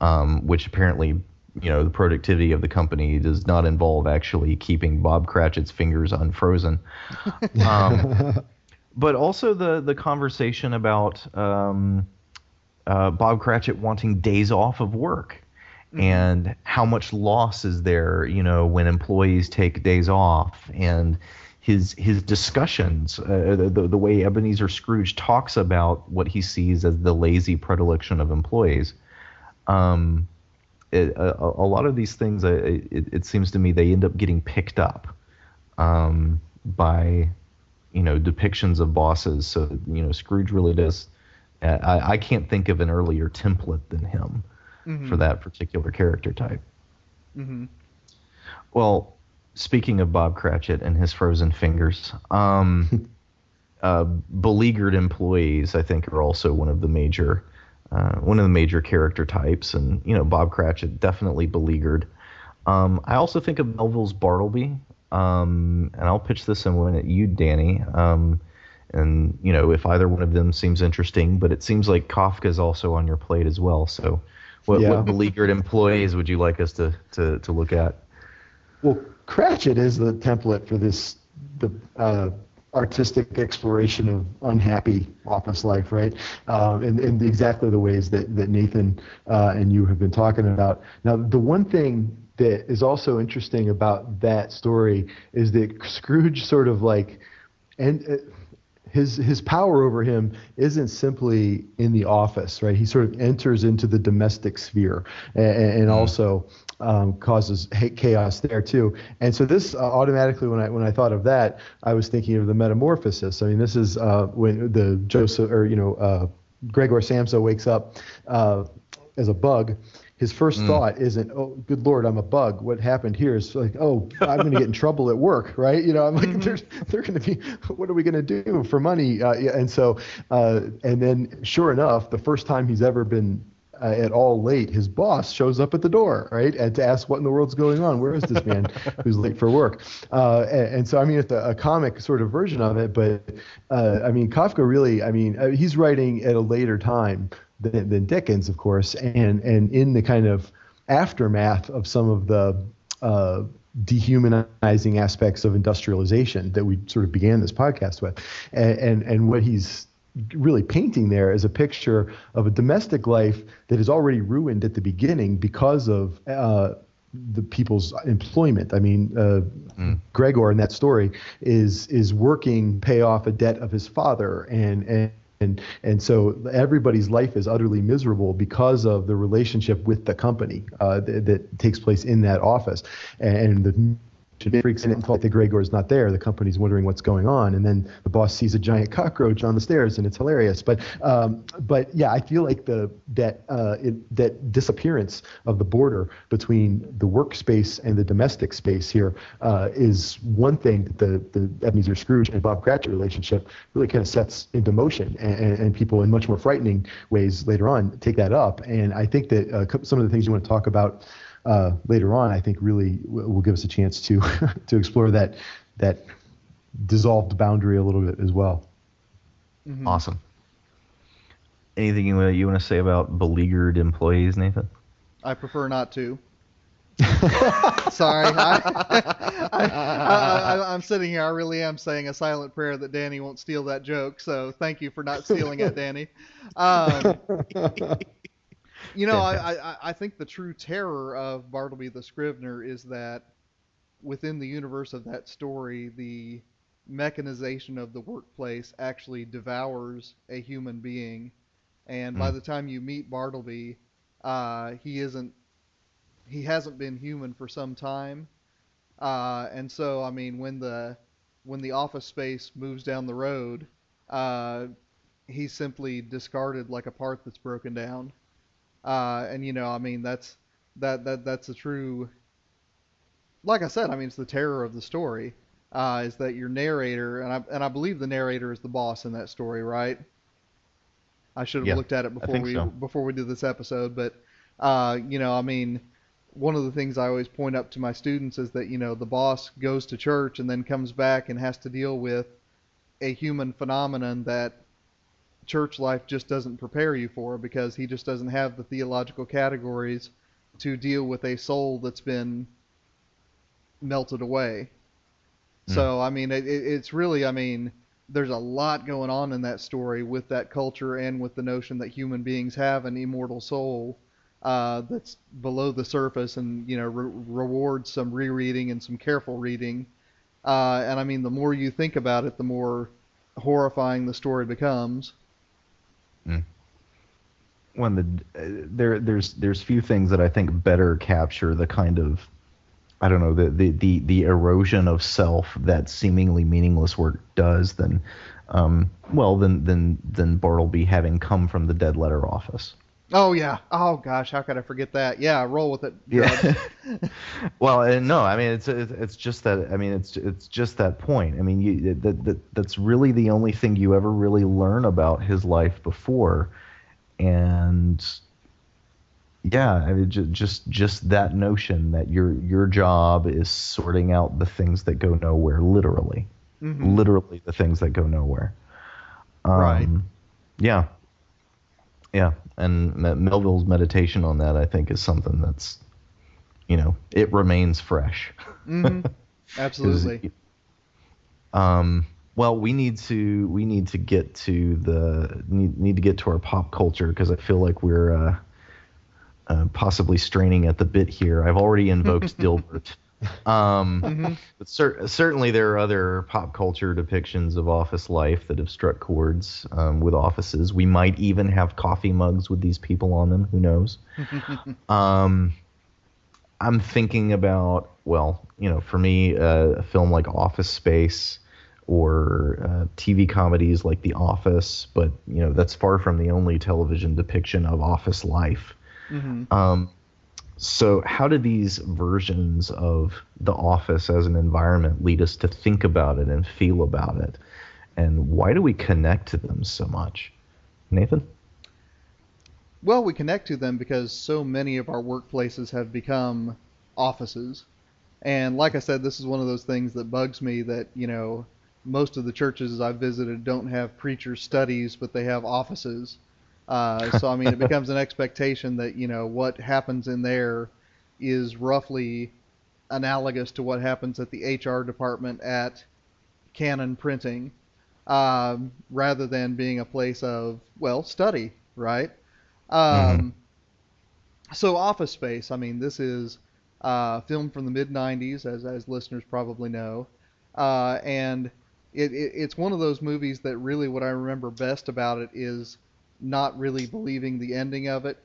um, which apparently you know the productivity of the company does not involve actually keeping Bob Cratchit's fingers unfrozen. <laughs> Um, but also the the conversation about um, uh, Bob Cratchit wanting days off of work and how much loss is there, you know, when employees take days off and his his discussions, uh, the the way Ebenezer Scrooge talks about what he sees as the lazy predilection of employees. Um, it, a, a lot of these things, uh, it, it seems to me, they end up getting picked up um, by you know depictions of bosses. So you know Scrooge really does. Uh, I, I can't think of an earlier template than him for that particular character type. hmm Well, speaking of Bob Cratchit and his frozen fingers, um, <laughs> uh, beleaguered employees, I think, are also one of the major uh, one of the major character types, and you know Bob Cratchit definitely beleaguered. Um, I also think of Melville's Bartleby, um, and I'll pitch this in one at you, Danny. Um, and you know if either one of them seems interesting, but it seems like Kafka's also on your plate as well. So, what, Yeah. what beleaguered employees would you like us to to, to look at? Well, Cratchit is the template for this the uh, artistic exploration of unhappy office life, right? Um, in, in exactly the ways that that Nathan uh, and you have been talking about. Now, the one thing that is also interesting about that story is that Scrooge sort of like and. Uh, his his power over him isn't simply in the office, right? He sort of enters into the domestic sphere and, and also um, causes chaos there too. And so this uh, automatically, when I when I thought of that, I was thinking of the metamorphosis. I mean, this is uh, when the Joseph or you know uh, Gregor Samsa wakes up uh, as a bug. His first thought isn't, "Oh, good lord, I'm a bug." What happened here is like, "Oh, I'm going to get in trouble at work," right? You know, I'm like, <laughs> "They're they're going to be, what are we going to do for money?" Uh, yeah, and so, uh, and then, sure enough, the first time he's ever been uh, at all late, his boss shows up at the door, right, and to ask what in the world's going on. Where is this man <laughs> who's late for work? Uh, and, and so, I mean, it's a, a comic sort of version of it, but uh, I mean, Kafka really, I mean, uh, he's writing at a later time than, than Dickens, of course, and and in the kind of aftermath of some of the uh, dehumanizing aspects of industrialization that we sort of began this podcast with, and and, and what he's really painting there is a picture of a domestic life that is already ruined at the beginning because of uh, the people's employment. I mean, uh, Gregor in that story is is working pay off a debt of his father, and and and and so everybody's life is utterly miserable because of the relationship with the company uh, that, that takes place in that office, and the freaks and like the Gregor's not there. The company's wondering what's going on, and then the boss sees a giant cockroach on the stairs, and it's hilarious. But um, but yeah, I feel like the that uh, it, that disappearance of the border between the workspace and the domestic space here uh, is one thing that the the Ebenezer Scrooge and Bob Cratchit relationship really kind of sets into motion, and, and, and people in much more frightening ways later on take that up. And I think that uh, some of the things you want to talk about uh, later on, I think really w- will give us a chance to <laughs> to explore that that dissolved boundary a little bit as well. Awesome. Anything you, you want to say about beleaguered employees, Nathan? I prefer not to. <laughs> Sorry, <laughs> I, I, I, I'm sitting here. I really am saying a silent prayer that Danny won't steal that joke. So thank you for not stealing it, Danny. Um, you know, I, I, I think the true terror of Bartleby the Scrivener is that within the universe of that story, the mechanization of the workplace actually devours a human being. And by Mm. the time you meet Bartleby, uh, he isn't, he hasn't been human for some time. Uh, and so, I mean, when the, when the office space moves down the road, uh, he's simply discarded like a part that's broken down. Uh, and you know, I mean, that's that that that's a true. Like I said, I mean, it's the terror of the story. Uh, is that your narrator, and I and I believe the narrator is the boss in that story, right? I should have Yeah, looked at it before we so. before we did this episode, but uh, you know, I mean, one of the things I always point up to my students is that you know the boss goes to church and then comes back and has to deal with a human phenomenon that church life just doesn't prepare you for because he just doesn't have the theological categories to deal with a soul that's been melted away. So I mean, it, it's really, I mean, there's a lot going on in that story with that culture and with the notion that human beings have an immortal soul uh, that's below the surface and you know re- rewards some rereading and some careful reading. Uh, and I mean, the more you think about it, the more horrifying the story becomes. When the uh, there there's there's few things that I think better capture the kind of I don't know the the the, the erosion of self that seemingly meaningless work does than um, well than than than Bartleby having come from the dead letter office. Oh yeah. Oh gosh, how could I forget that? Yeah, roll with it. Yeah. <laughs> Well, and no, I mean it's it's just that I mean it's it's just that point. I mean you that, that that's really the only thing you ever really learn about his life before, and yeah, I mean just just just that notion that your your job is sorting out the things that go nowhere, literally, Mhm. literally the things that go nowhere. Um, Right. Yeah. Yeah, and Melville's meditation on that, I think, is something that's, you know, it remains fresh. Mhm. 'Cause, <laughs> Absolutely. Um, well, we need to we need to get to the need, need to get to our pop culture because I feel like we're uh, uh, possibly straining at the bit here. I've already invoked <laughs> Dilbert. Um, Mhm. but cer- certainly there are other pop culture depictions of office life that have struck chords um, with offices. We might even have coffee mugs with these people on them. Who knows? <laughs> um, I'm thinking about well, you know, for me, uh, a film like Office Space or uh, TV comedies like The Office, but you know, that's far from the only television depiction of office life. Mhm. Um, so, how do these versions of the office as an environment lead us to think about it and feel about it? And why do we connect to them so much? Nathan? Well, we connect to them because so many of our workplaces have become offices. And like I said, this is one of those things that bugs me that, you know, most of the churches I've visited don't have preacher studies, but they have offices. Uh, so, I mean, it becomes an expectation that, you know, what happens in there is roughly analogous to what happens at the HR department at Canon Printing, um, rather than being a place of, well, study, right? Um, So, Office Space, I mean, this is uh, filmed from the mid 90s, as, as listeners probably know. Uh, and it, it, it's one of those movies that really what I remember best about it is not really believing the ending of it.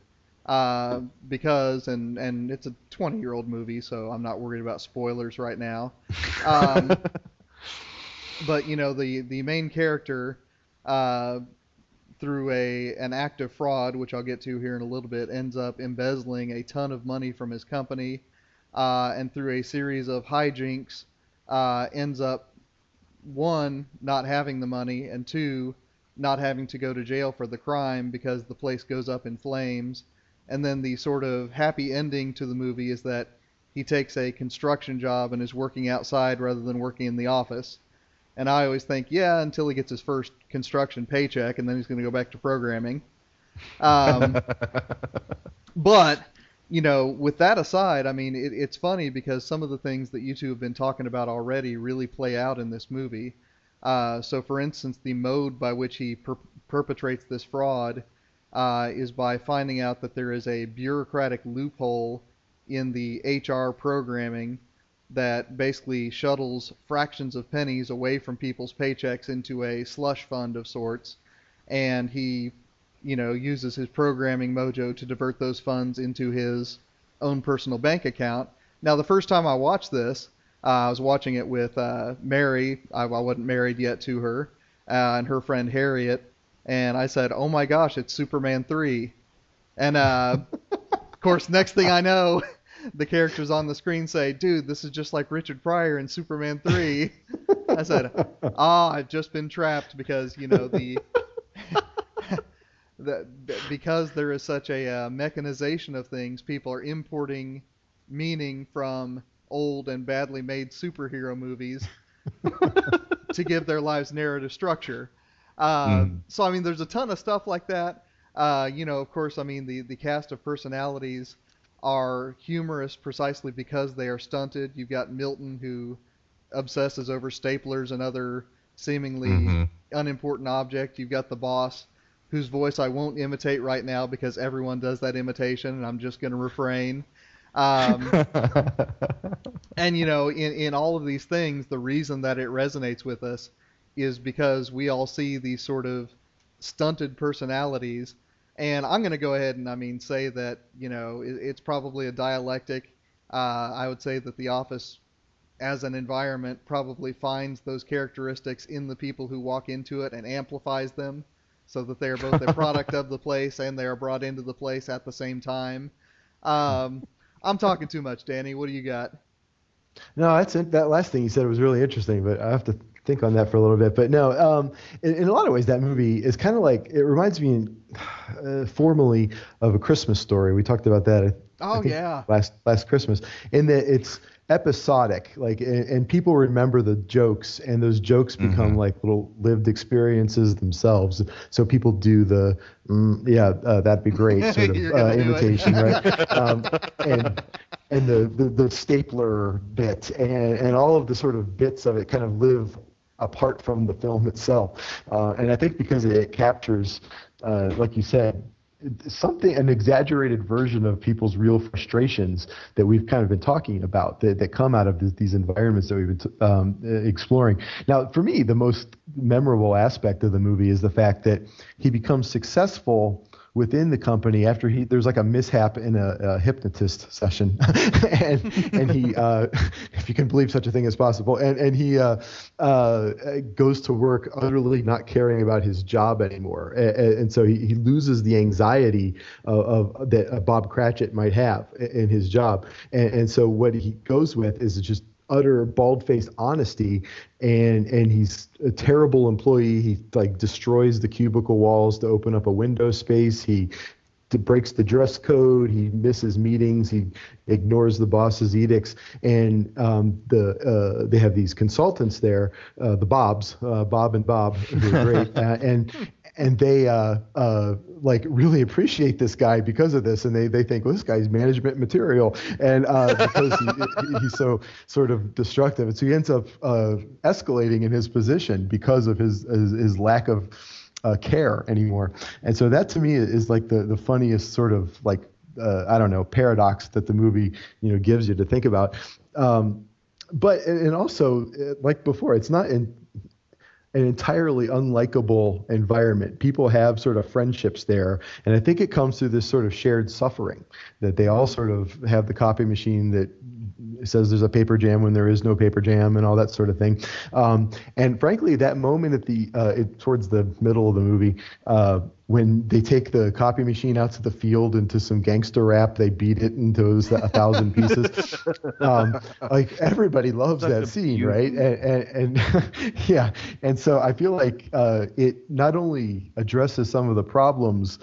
uh, because and and it's a 20 year old movie, so I'm not worried about spoilers right now. <laughs> Um, but you know the the main character uh, through a an act of fraud, which I'll get to here in a little bit, ends up embezzling a ton of money from his company, uh, and through a series of hijinks, uh, ends up one not having the money, and two not having to go to jail for the crime because the place goes up in flames. And then the sort of happy ending to the movie is that he takes a construction job and is working outside rather than working in the office. And I always think, yeah, until he gets his first construction paycheck, and then he's going to go back to programming. Um, <laughs> but you know, with that aside, I mean, it, it's funny because some of the things that you two have been talking about already really play out in this movie. Uh, so, for instance, the mode by which he per- perpetrates this fraud uh, is by finding out that there is a bureaucratic loophole in the HR programming that basically shuttles fractions of pennies away from people's paychecks into a slush fund of sorts, and he, you know, uses his programming mojo to divert those funds into his own personal bank account. Now, the first time I watched this, uh, I was watching it with uh, Mary. I, I wasn't married yet to her, uh, and her friend Harriet. And I said, "Oh my gosh, it's Superman 3." And uh, of course, next thing I know, <laughs> the characters on the screen say, "Dude, this is just like Richard Pryor in Superman 3." I said, "Ah, I've just been trapped because you know the." <laughs> that because there is such a uh, mechanization of things, people are importing meaning from old and badly made superhero movies <laughs> to give their lives narrative structure. Uh, Mm. So I mean, there's a ton of stuff like that. Uh, you know, of course, I mean the the cast of personalities are humorous precisely because they are stunted. You've got Milton who obsesses over staplers and other seemingly Mhm. unimportant object. You've got the boss whose voice I won't imitate right now because everyone does that imitation, and I'm just going to refrain. Um, <laughs> and you know, in in all of these things, the reason that it resonates with us is because we all see these sort of stunted personalities. And I'm going to go ahead and I mean say that you know it, it's probably a dialectic. Uh, I would say that The Office, as an environment, probably finds those characteristics in the people who walk into it and amplifies them, so that they are both a product <laughs> of the place and they are brought into the place at the same time. Um, I'm talking too much, Danny. What do you got? No, that's it. That last thing you said was really interesting, but I have to think on that for a little bit. But no, um, in, in a lot of ways, that movie is kind of like it reminds me uh, formally of a Christmas story. We talked about that. I- Oh, yeah. last last Christmas, in that it's episodic, like, and, and people remember the jokes, and those jokes become like little lived experiences themselves. So people do the, mm, yeah, uh, that'd be great <laughs> sort of uh, gonna do it. imitation, right? <laughs> Um, and and the, the, the stapler bit and, and all of the sort of bits of it kind of live apart from the film itself. Uh, and I think because it captures, uh, like you said, something an exaggerated version of people's real frustrations that we've kind of been talking about that, that come out of this, these environments that we've been t- um, uh, exploring. Now, for me, the most memorable aspect of the movie is the fact that he becomes successful within the company after he there's like a mishap in a, a hypnotist session. <laughs> And and he uh, <laughs> if you can believe such a thing is possible. And and he uh, uh, goes to work utterly not caring about his job anymore. And, and so he, he loses the anxiety of, of that Bob Cratchit might have in his job. And, and so what he goes with is just utter bald-faced honesty and and he's a terrible employee. He like destroys the cubicle walls to open up a window space. He breaks the dress code. He misses meetings. He ignores the boss's edicts. And um, the uh, they have these consultants there uh, the bobs uh, bob and bob who are great. <laughs> Uh, and and they uh, uh, like really appreciate this guy because of this, and they, they think well, this guy's management material, and uh, because he, he's so sort of destructive, and so he ends up uh, escalating in his position because of his his, his lack of uh, care anymore, and so that to me is like the the funniest sort of like uh, I don't know paradox that the movie you know gives you to think about. Um, but and also like before, it's not in an entirely unlikable environment. People have sort of friendships there, and I think it comes through this sort of shared suffering that they all sort of have the copy machine that says there's a paper jam when there is no paper jam and all that sort of thing. Um, and frankly, that moment at the uh, it, towards the middle of the movie. Uh, when they take the copy machine out to the field into some gangster rap, they beat it into a thousand pieces. <laughs> Um, like everybody loves that scene, beautiful- right? And, and, and <laughs> yeah, and so I feel like uh, it not only addresses some of the problems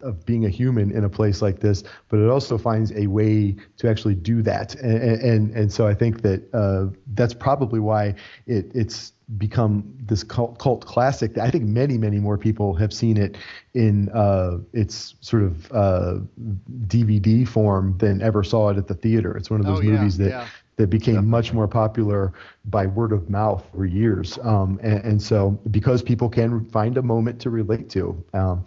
of being a human in a place like this, but it also finds a way to actually do that. And and, and so I think that uh, that's probably why it, it's become this cult, cult classic. I think many many more people have seen it in uh, its sort of uh, DVD form than ever saw it at the theater. It's one of those Oh, yeah, movies that yeah. That became much more popular by word of mouth for years. Um, and, and so because people can find a moment to relate to. Um,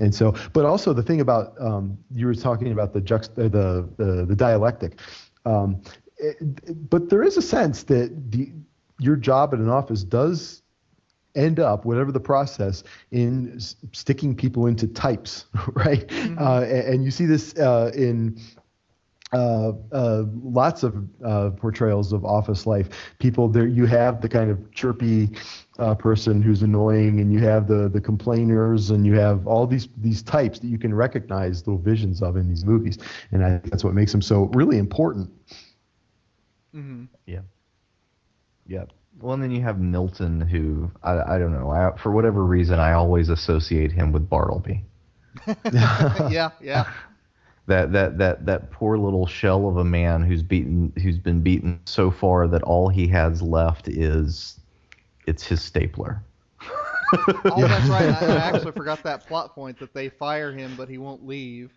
and so, but also the thing about um, you were talking about the juxt- uh, the, the the dialectic. Um, it- but there is a sense that the your job at an office does end up, whatever the process, in s- sticking people into types, <laughs> right? Uh, and, and you see this uh, in uh, uh, lots of uh, portrayals of office life. People there, you have the kind of chirpy uh, person who's annoying, and you have the the complainers, and you have all these these types that you can recognize little visions of in these movies, and I think that's what makes them so really important. hmm Yeah. Yeah. Well, and then you have Milton, who I, I don't know. I, for whatever reason, I always associate him with Bartleby. <laughs> yeah, yeah. That that that that poor little shell of a man who's beaten, who's been beaten so far that all he has left is it's his stapler. <laughs> Oh, that's right. I, I <laughs> actually forgot that plot point that they fire him, but he won't leave.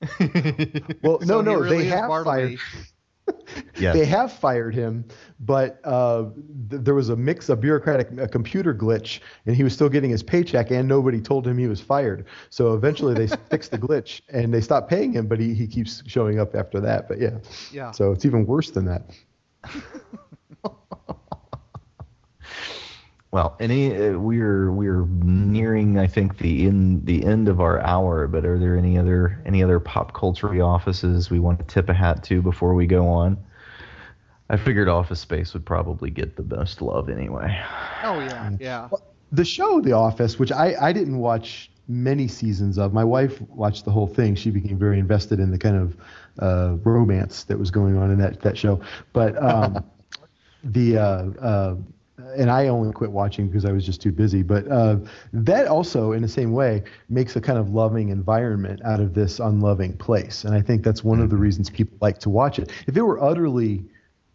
<laughs> Well, So no, no, really they have Bartleby. fired. Yes. They have fired him, but uh, th- there was a mix, a bureaucratic a computer glitch, and he was still getting his paycheck, and nobody told him he was fired. So eventually they <laughs> fixed the glitch, and they stopped paying him, but he, he keeps showing up after that. But yeah, Yeah. so it's even worse than that. <laughs> Well, any uh, we're we're nearing, I think, the in the end of our hour. But are there any other any other pop culture offices we want to tip a hat to before we go on? I figured Office Space would probably get the most love anyway. Oh yeah, yeah. The show The Office, which I, I didn't watch many seasons of. My wife watched the whole thing. She became very invested in the kind of uh, romance that was going on in that, that show. But um, <laughs> the uh, uh, and I only quit watching because I was just too busy. But uh, that also, in the same way, makes a kind of loving environment out of this unloving place. And I think that's one of the reasons people like to watch it. If it were utterly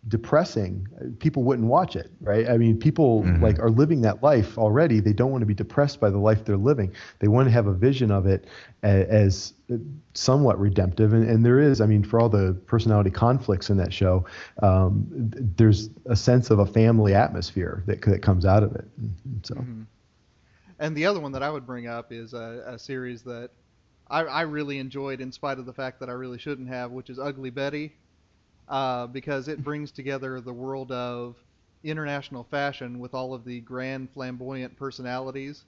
depressing, uh, people wouldn't watch it, right? I mean, people like are living that life already. They don't want to be depressed by the life they're living. They want to have a vision of it a- as uh, somewhat redemptive. And, and there is, I mean, for all the personality conflicts in that show, um, there's a sense of a family atmosphere that, that comes out of it. So, And the other one that I would bring up is a, a series that I, I really enjoyed, in spite of the fact that I really shouldn't have, which is Ugly Betty, uh, because it brings together the world of international fashion with all of the grand, flamboyant personalities,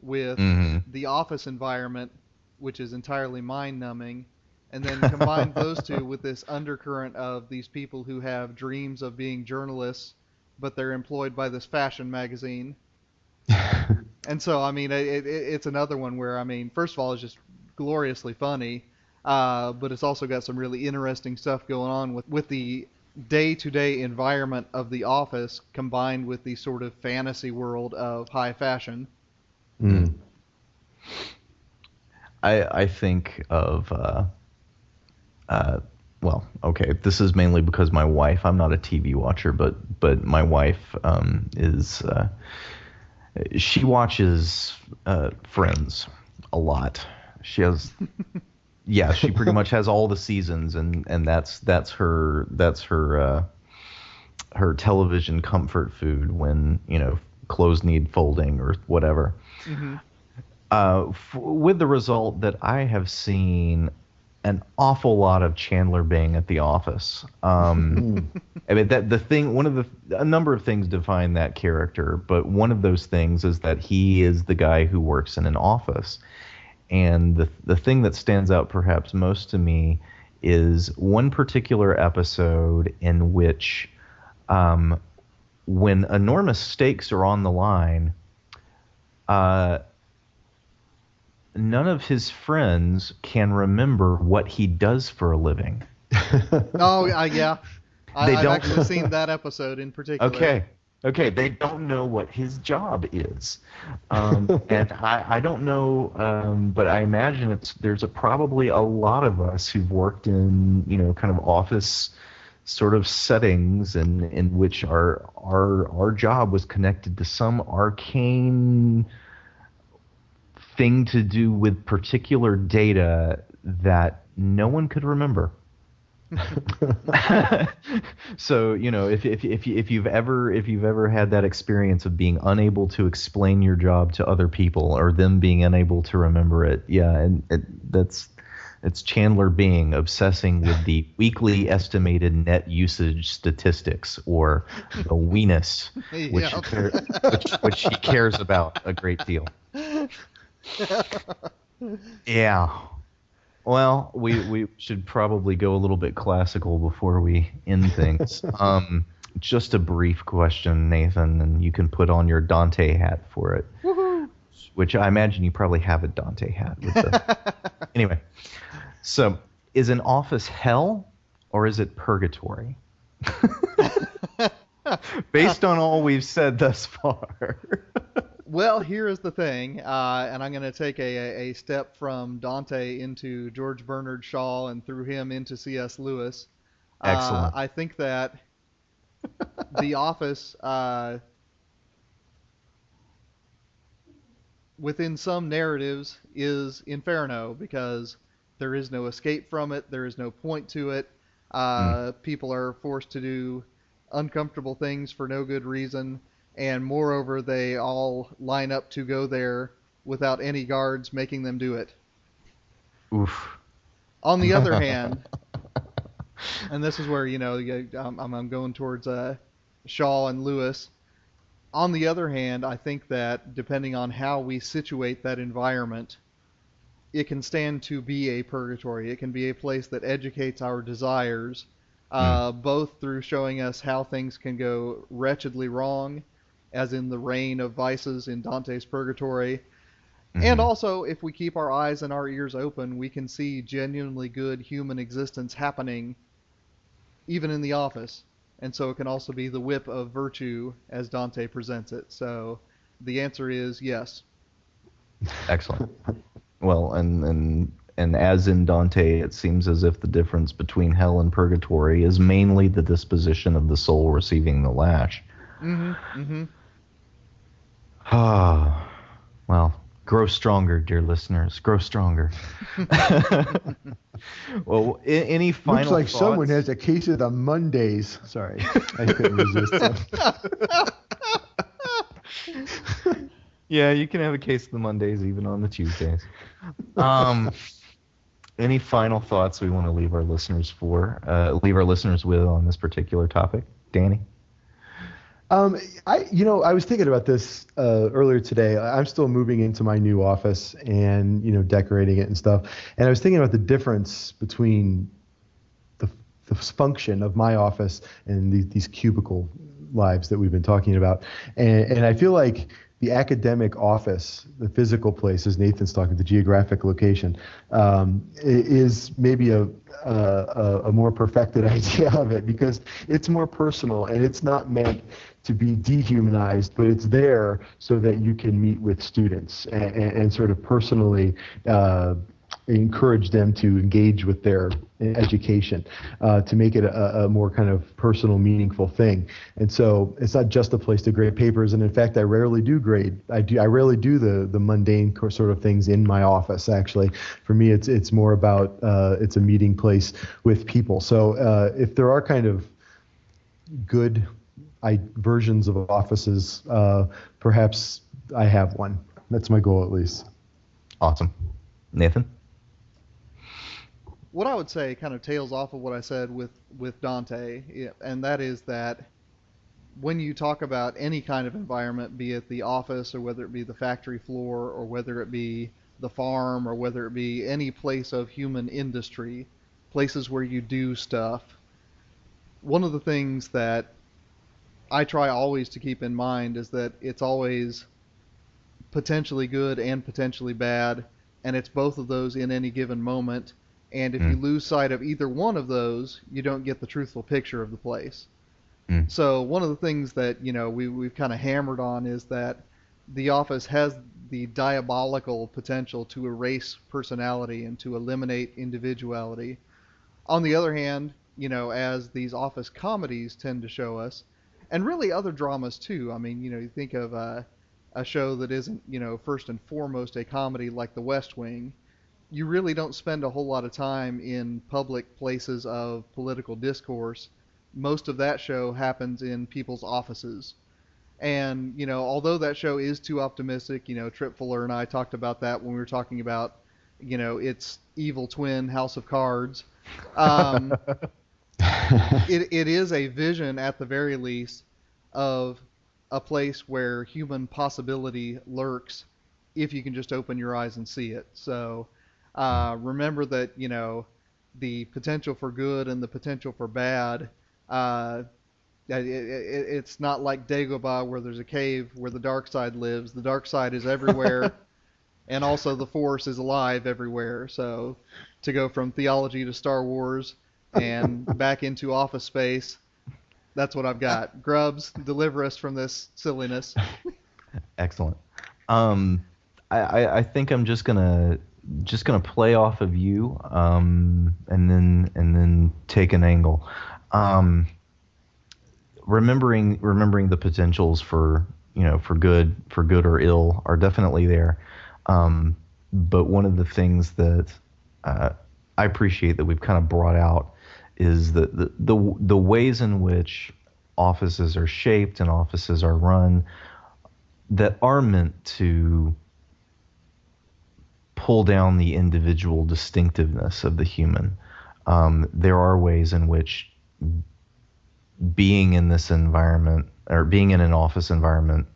with Mhm. the office environment, which is entirely mind-numbing, and then combine those two with this undercurrent of these people who have dreams of being journalists, but they're employed by this fashion magazine. <laughs> And so, I mean, it, it, it's another one where, I mean, first of all, it's just gloriously funny, uh, but it's also got some really interesting stuff going on with, with the day-to-day environment of the office combined with the sort of fantasy world of high fashion. mm. I I think of uh, uh, well, okay, this is mainly because my wife. I'm not a TV watcher, but but my wife um, is. Uh, she watches uh, Friends a lot. She has. <laughs> Yeah, she pretty <laughs> much has all the seasons, and, and that's that's her that's her uh, her television comfort food when you know clothes need folding or whatever uh, f- with the result that I have seen an awful lot of Chandler Bing at the office. Um, <laughs> I mean, that the thing, one of the, a number of things define that character, but one of those things is that he is the guy who works in an office. And the the thing that stands out perhaps most to me is one particular episode in which, um, when enormous stakes are on the line, uh, none of his friends can remember what he does for a living. <laughs> Oh, uh, yeah. I, don't- actually seen that episode in particular. Okay. Okay, they don't know what his job is, um, <laughs> and I, I don't know, um, but I imagine it's there's a, probably a lot of us who've worked in you know kind of office sort of settings and in which our our our job was connected to some arcane thing to do with particular data that no one could remember. <laughs> so you know if if if you- if you've ever if you've ever had that experience of being unable to explain your job to other people or them being unable to remember it yeah and it, that's it's Chandler Bing obsessing with the <laughs> weekly estimated net usage statistics or the WENUS which, Yeah. which which he cares about a great deal <laughs> yeah well, we, we should probably go a little bit classical before we end things. <laughs> um, just a brief question, Nathan, and you can put on your Dante hat for it. Which I imagine you probably have a Dante hat. With the... <laughs> anyway, so is an office hell or is it purgatory? <laughs> Based on all we've said thus far. Well, here is the thing, uh, and I'm going to take a, a- step from Dante into George Bernard Shaw and through him into C.S. Lewis. Excellent. Uh, I think that <laughs> The Office, uh, within some narratives, is Inferno because there is no escape from it, there is no point to it. Uh, People are forced to do uncomfortable things for no good reason, and moreover, they all line up to go there without any guards making them do it. Oof. On the other <laughs> hand, and this is where you know I'm, going towards uh, Shaw and Lewis. On the other hand, I think that depending on how we situate that environment, it can stand to be a purgatory. It can be a place that educates our desires, uh, both through showing us how things can go wretchedly wrong, as in the reign of vices in Dante's Purgatory, and Mhm. also, if we keep our eyes and our ears open, we can see genuinely good human existence happening even in the office. And so it can also be the whip of virtue as Dante presents it. So the answer is yes. Excellent. Well, and and and as in Dante, it seems as if the difference between hell and purgatory is mainly the disposition of the soul receiving the lash. Mm-hmm. Mm-hmm. Ah, <sighs> well, grow stronger, dear listeners. Grow stronger. <laughs> well, a- any final Looks like someone thoughts? has a case of the Mondays. Sorry, I couldn't resist. that. <laughs> Yeah, you can have a case of the Mondays even on the Tuesdays. Um, any final thoughts we want to leave our listeners for? Uh, leave our listeners with on this particular topic, Danny? Um, I, you know, I was thinking about this uh, earlier today. I'm still moving into my new office and you know decorating it and stuff. And I was thinking about the difference between the, the function of my office and these, these cubicle lives that we've been talking about. And, and I feel like the academic office, the physical place, as Nathan's talking, the geographic location, um, is maybe a, a, a- a more perfected <laughs> idea of it because it's more personal and it's not meant to be dehumanized, but it's there so that you can meet with students and, and, and sort of personally uh, encourage them to engage with their education uh, to make it a, a more kind of personal, meaningful thing. And so it's not just a place to grade papers. And in fact, I rarely do grade. I do. I rarely do the the mundane sort of things in my office. Actually, for me, it's it's more about uh, it's a meeting place with people. So uh, if there are kind of good I, versions of offices, uh, perhaps I have one. That's my goal, at least. Awesome. Nathan? what I would say kind of tails off of what I said with with Dante, and that is that when you talk about any kind of environment, be it the office or whether it be the factory floor or whether it be the farm or whether it be any place of human industry, places where you do stuff, one of the things that I try always to keep in mind is that it's always potentially good and potentially bad, and it's both of those in any given moment. And if you Mm. lose sight of either one of those, you don't get the truthful picture of the place. Mm. So one of the things that you know we we've kind of hammered on is that the office has the diabolical potential to erase personality and to eliminate individuality. On the other hand, you know, as these office comedies tend to show us, and really other dramas too. I mean, you know, you think of uh, a show that isn't, you know, first and foremost a comedy like The West Wing. You really don't spend a whole lot of time in public places of political discourse. Most of that show happens in people's offices. And, you know, although that show is too optimistic, you know, Tripp Fuller and I talked about that when we were talking about, you know, its evil twin, House of Cards. Um, <laughs> <laughs> it, it is a vision at the very least of a place where human possibility lurks if you can just open your eyes and see it. So uh, remember that you know the potential for good and the potential for bad. Uh, it, it, it's not like Dagobah where there's a cave where the dark side lives. The dark side is everywhere, <laughs> and also the Force is alive everywhere. So to go from theology to Star Wars and back into Office Space, that's what I've got. Grubbs, deliver us from this silliness. <laughs> Excellent. Um, I, I, think I'm just gonna just gonna play off of you, um, and then and then take an angle. Um, remembering remembering the potentials for you know for good for good or ill are definitely there. Um, but one of the things that uh, I appreciate that we've kind of brought out is the, the the the ways in which offices are shaped and offices are run that are meant to pull down the individual distinctiveness of the human. Um, there are ways in which being in this environment or being in an office environment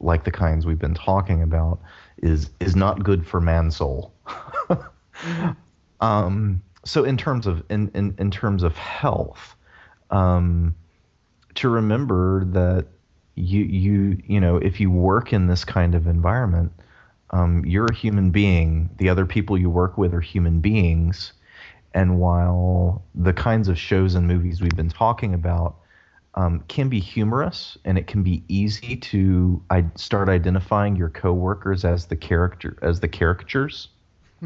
like the kinds we've been talking about is is not good for man's soul. <laughs> um, so in terms of in, in, in terms of health, um, to remember that you you you know if you work in this kind of environment, um, you're a human being. The other people you work with are human beings, and while the kinds of shows and movies we've been talking about um, can be humorous and it can be easy to I start identifying your coworkers as the character as the caricatures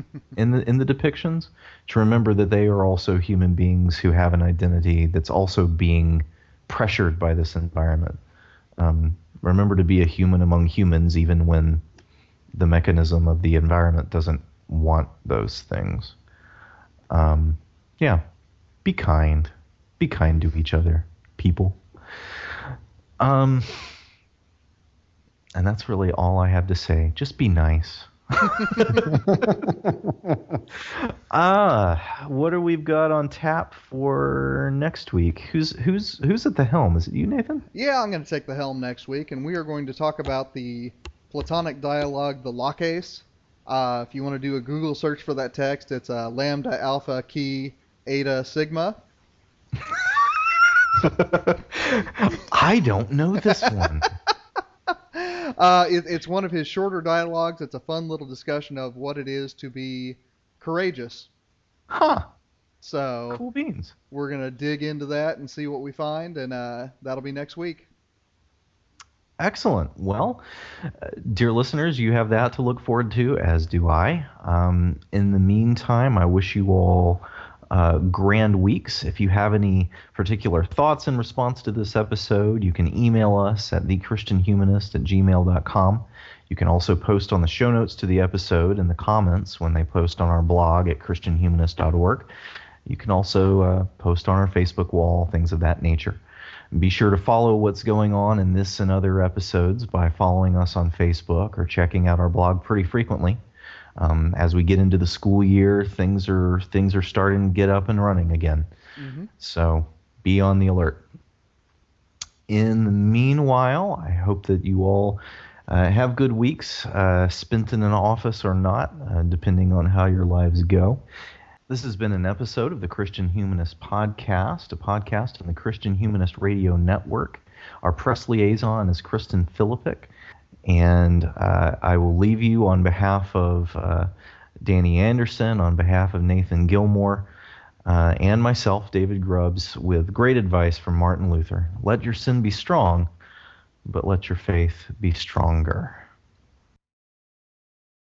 <laughs> in the in the depictions to remember that they are also human beings who have an identity that's also being pressured by this environment. Um, remember to be a human among humans even when the mechanism of the environment doesn't want those things. Um, yeah, be kind. Be kind to each other, people. Um, and that's really all I have to say. Just be nice. <laughs> ah, what do we've got on tap for next week? Who's who's who's at the helm? Is it you, Nathan? Yeah, I'm going to take the helm next week, and we are going to talk about the Platonic dialogue, the Laches. Uh, if you want to do a Google search for that text, it's uh, lambda, alpha, chi, eta, sigma. <laughs> I don't know this one. <laughs> Uh, it, it's one of his shorter dialogues. It's a fun little discussion of what it is to be courageous. Huh. So Cool beans. we're going to dig into that and see what we find, and uh, that'll be next week. Excellent. Well, uh, dear listeners, you have that to look forward to, as do I. Um, in the meantime, I wish you all uh, grand weeks. If you have any particular thoughts in response to this episode, you can email us at thechristianhumanist at gmail.com. You can also post on the show notes to the episode in the comments when they post on our blog at christianhumanist.org. You can also uh, post on our Facebook wall, things of that nature. Be sure to follow what's going on in this and other episodes by following us on Facebook or checking out our blog pretty frequently. Um, as we get into the school year, things are things are starting to get up and running again. So be on the alert. In the meanwhile, I hope that you all uh, have good weeks uh, spent in an office or not, uh, depending on how your lives go. This has been an episode of the Christian Humanist Podcast, a podcast on the Christian Humanist Radio Network. Our press liaison is Kristen Philippic, and uh, I will leave you on behalf of uh, Danny Anderson, on behalf of Nathan Gilmour, uh, and myself, David Grubbs, with great advice from Martin Luther. Let your sin be strong, but let your faith be stronger.